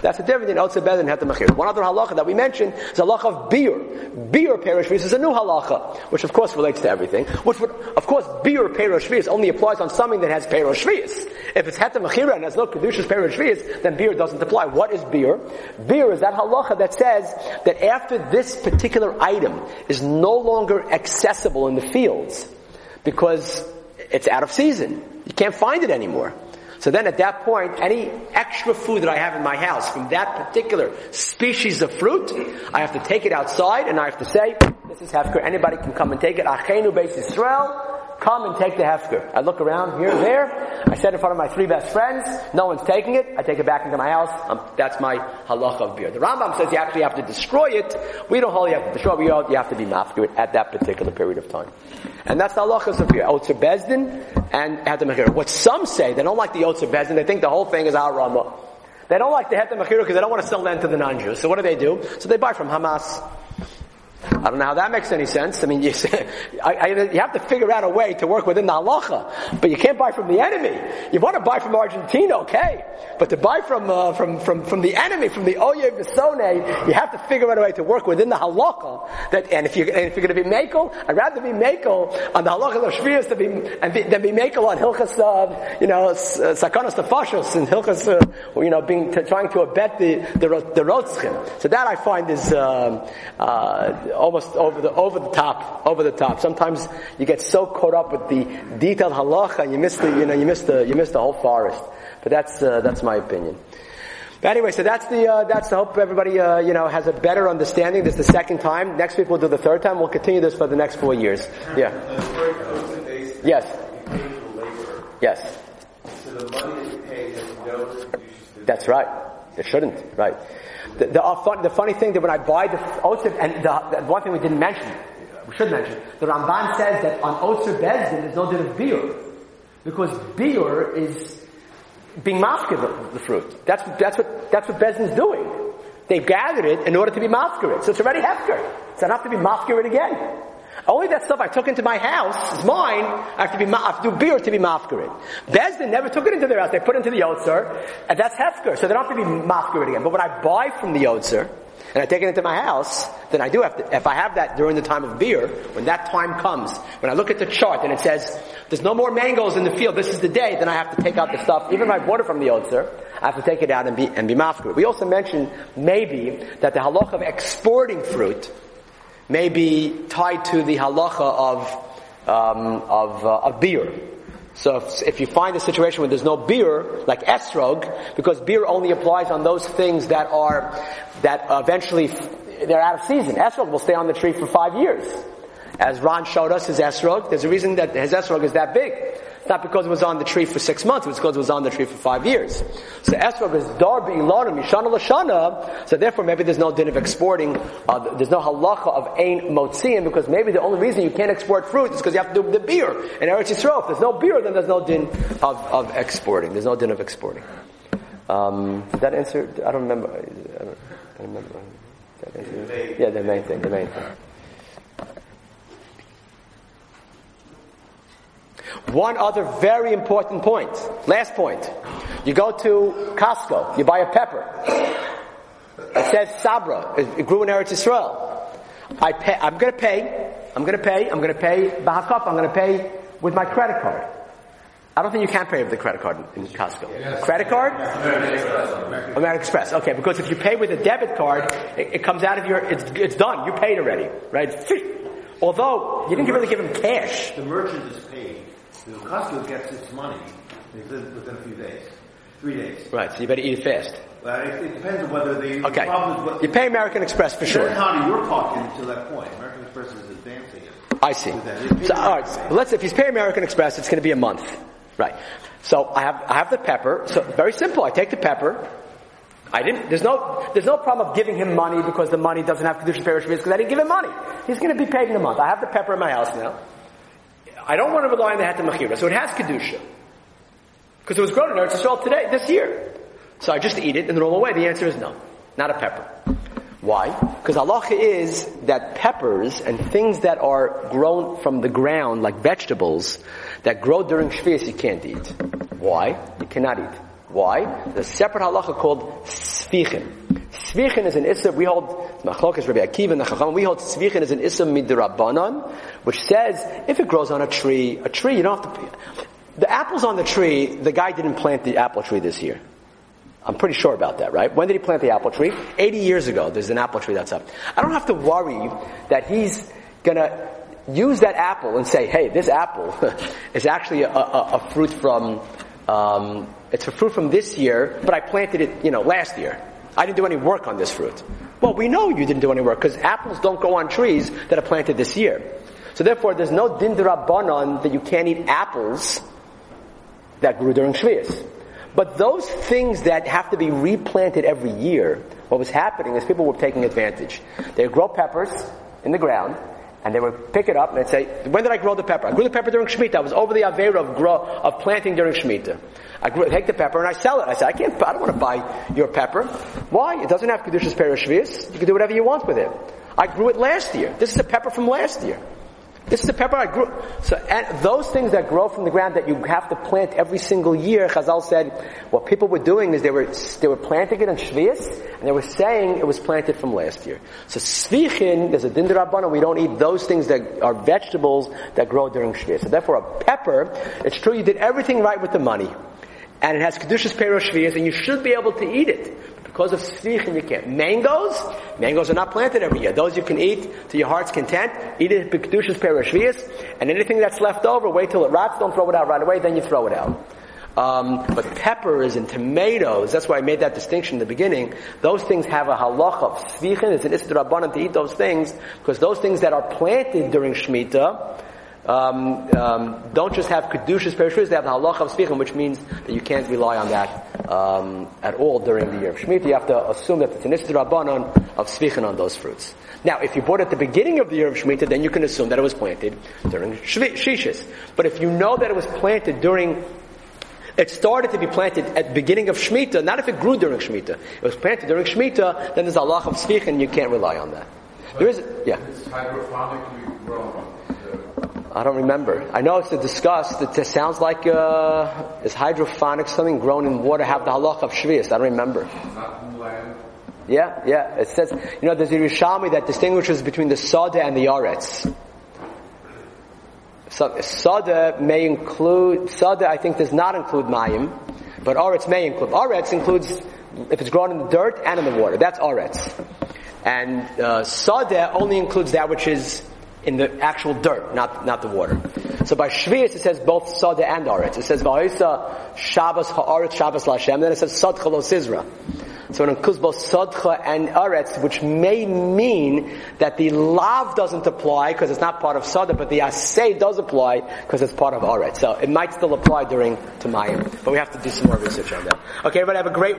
That's the difference in Otzar Beis Din and Heter Mechir. One other halacha that we mentioned is halacha of beer. Beer Perushvis is a new halacha, which of course relates to everything. Which would, of course, beer Perushvis only applies on something that has Perushvis. If it's Heter Mechira and has no Kedushas Perushvis, then beer doesn't apply. What is beer? Beer is that halacha that says that after this particular item is no longer accessible in the fields because it's out of season. You can't find it anymore. So then at that point, any extra food that I have in my house from that particular species of fruit, I have to take it outside and I have to say, this is hefker. Anybody can come and take it. Achenu Beis Yisrael, come and take the hefker. I look around here and there. I sit in front of my three best friends. No one's taking it. I take it back into my house. Um, that's my halacha of beer. The Rambam says you actually have to destroy it. We don't hold you have to destroy it. You have to be mafkir at that particular period of time. And that's the halachas of beer. Otzar Beis Din and Heter Mechira. What some say, they don't like the Otzar Beis Din. They think the whole thing is Arama. They don't like the Mechira because they don't want to sell land to the non-Jews. So what do they do? So they buy from Hamas. I don't know how that makes any sense. I mean, you, say, I, I, you have to figure out a way to work within the halacha, but you can't buy from the enemy. You want to buy from Argentina, okay, but to buy from uh, from from from the enemy, from the Oye Visone, you have to figure out a way to work within the halacha. That and if you and if you're going to be makel, I'd rather be makel on the halacha of shvius to be and be, than be makel on hilchas uh, you know sakanas nefashos and hilchas uh, you know being trying to abet the the the. So that I find is. Um, uh, almost over the over the top, over the top. Sometimes you get so caught up with the detailed halacha and you miss the you know you miss the you miss the whole forest. But that's uh, that's my opinion. But anyway, so that's the uh, that's the hope everybody uh, you know has a better understanding. This is the second time. Next week we'll do the third time. We'll continue this for the next four years. Yeah. Yes. Yes. So the money that you pay has no That's right. It shouldn't. Right. The, the, uh, fun, the, funny thing that when I buy the Otzer, and the, the, one thing we didn't mention, we should mention, the Ramban says that on Otzar Beis Din there's no din of beer. Because beer is, being mafka the, fruit. That's, that's what, that's what Bezdin's doing. They've gathered it in order to be mafka So it's already hefker. So don't have to be it again. Only that stuff I took into my house is mine. I have to be, I have to do beer to be mafkarid. Bezdin never took it into their house. They put it into the yotzer, and that's hefker. So they don't have to be mafkarid again. But when I buy from the yotzer, and I take it into my house, then I do have to, if I have that during the time of beer, when that time comes, when I look at the chart and it says, there's no more mangoes in the field, this is the day, then I have to take out the stuff, even if I bought it from the Yotzer, I have to take it out and be, and be mafkir. We also mentioned maybe that the halacha of exporting fruit may be tied to the halacha of, um, of, uh, of beer. So if, if, you find a situation where there's no beer, like esrog, because beer only applies on those things that are, that eventually, they're out of season. Esrog will stay on the tree for five years. As Ron showed us his esrog, there's a reason that his esrog is that big. It's not because it was on the tree for six months, it's because it was on the tree for five years. So esrog is darbi ilanim, yishana lashana, so therefore maybe there's no din of exporting, uh, there's no halacha of ain motziim, because maybe the only reason you can't export fruit is because you have to do the beer. And Eretz Yisrael, if there's no beer, then there's no din of, of exporting. There's no din of exporting. Um, did that answer? I don't remember. I don't, I don't remember. Yeah, the main thing, the main thing. One other very important point. Last point. You go to Costco, you buy a pepper. It says Sabra. It grew in Eretz Israel. I pay, I'm gonna pay, I'm gonna pay, I'm gonna pay Bahakop, I'm gonna pay with my credit card. I don't think you can pay with the credit card in Costco. Yes. Credit card? American Express. American Express. Okay, because if you pay with a debit card, it, it comes out of your, it's, it's done. You paid already, right? Although, you didn't really give him cash. The merchant is paid. The Costco gets its money within, a few days. Three days. Right, so you better eat it fast. Well, it, it depends on whether the, okay. the problem is what... You pay American Express for sure. how you're talking to that point. American Express is advancing it. I see. So, alright, so let's, if he's paying American Express, it's going to be a month. Right. So I have, I have the pepper. So very simple. I take the pepper. I didn't, there's no, there's no problem of giving him money because the money doesn't have Kedusha Parish because I didn't give him money. He's going to be paid in a month. I have the pepper in my house now. I don't want to rely on the Heter Mechira, so it has Kedusha. Because it was grown in Eretz Yisrael today, this year. So I just eat it in the normal way. The answer is no. Not a pepper. Why? Because Allah is that peppers and things that are grown from the ground, like vegetables, that grow during Shvius, you can't eat. Why? You cannot eat. Why? There's a separate halacha called Svichen. Svichen is an issa, we hold, Machlokas Rabbi Akiva and the Chacham, we hold Svichen is an issa midrabanan, which says, if it grows on a tree, a tree, you don't have to, the apples on the tree, the guy didn't plant the apple tree this year. I'm pretty sure about that, right? When did he plant the apple tree? 80 years ago, there's an apple tree that's up. I don't have to worry that he's gonna use that apple and say, hey, this apple is actually a, a, a fruit from, um, it's a fruit from this year, but I planted it, you know, last year. I didn't do any work on this fruit. Well, we know you didn't do any work because apples don't grow on trees that are planted this year. So therefore, there's no dindra that you can't eat apples that grew during Shvius. But those things that have to be replanted every year, what was happening is people were taking advantage. They grow peppers in the ground, and they would pick it up and they'd say, when did I grow the pepper? I grew the pepper during Shemitah. I was over the Avera of grow, of planting during Shemitah. I grew, take the pepper and I sell it. I said, I can't, I don't want to buy your pepper. Why? It doesn't have Kedushas Perishvias. You can do whatever you want with it. I grew it last year. This is a pepper from last year. This is the pepper I grew. So, and those things that grow from the ground that you have to plant every single year, Chazal said, what people were doing is they were, they were planting it in Shvius, and they were saying it was planted from last year. So Svichin, there's a Dindarabana, we don't eat those things that are vegetables that grow during Shvius. So therefore a pepper, it's true you did everything right with the money. And it has Kedushas Pero Shvius, and you should be able to eat it. Because of svichim, you can't. Mangoes, mangoes are not planted every year. Those you can eat to your heart's content. Eat it b'kedushas perashvias, and anything that's left over, wait till it rots. Don't throw it out right away. Then you throw it out. Um, but peppers and tomatoes, that's why I made that distinction in the beginning. Those things have a halacha of svichin. It's an istirabanan to eat those things because those things that are planted during shmita um, um, don't just have kedushas perishus, they have the halach of svichim, which means that you can't rely on that um, at all during the year of Shemitah. You have to assume that it's an rabbanon of svichim on those fruits. Now, if you bought at the beginning of the year of Shemitah, then you can assume that it was planted during Shishis. But if you know that it was planted during It started to be planted at the beginning of Shemitah, not if it grew during Shemitah. It was planted during Shemitah, then there's Allah of Tzvich and you can't rely on that. There is, yeah. It's. I don't remember. I know it's a discussed. It sounds like uh, is hydroponic something grown in water have the halach of shvius. I don't remember. Yeah, yeah. It says you know there's a Yerushalmi that distinguishes between the sada and the yaretz. So sada may include sada. I think does not include mayim, but aretz may include. Aretz includes if it's grown in the dirt and in the water. That's aretz, and uh, only includes that which is in the actual dirt, not, not the water. So by Shvius it says both Sada and Aretz. It says Va'isa Shabbos Ha'aretz Shabbos Lashem, then it says Sadcha Lo Sizra. So it includes both Sadcha and Aretz, which may mean that the Lav doesn't apply because it's not part of Sada, but the Asay does apply because it's part of Aretz. So it might still apply during Tamayim, but we have to do some more research on that. Okay, everybody have a great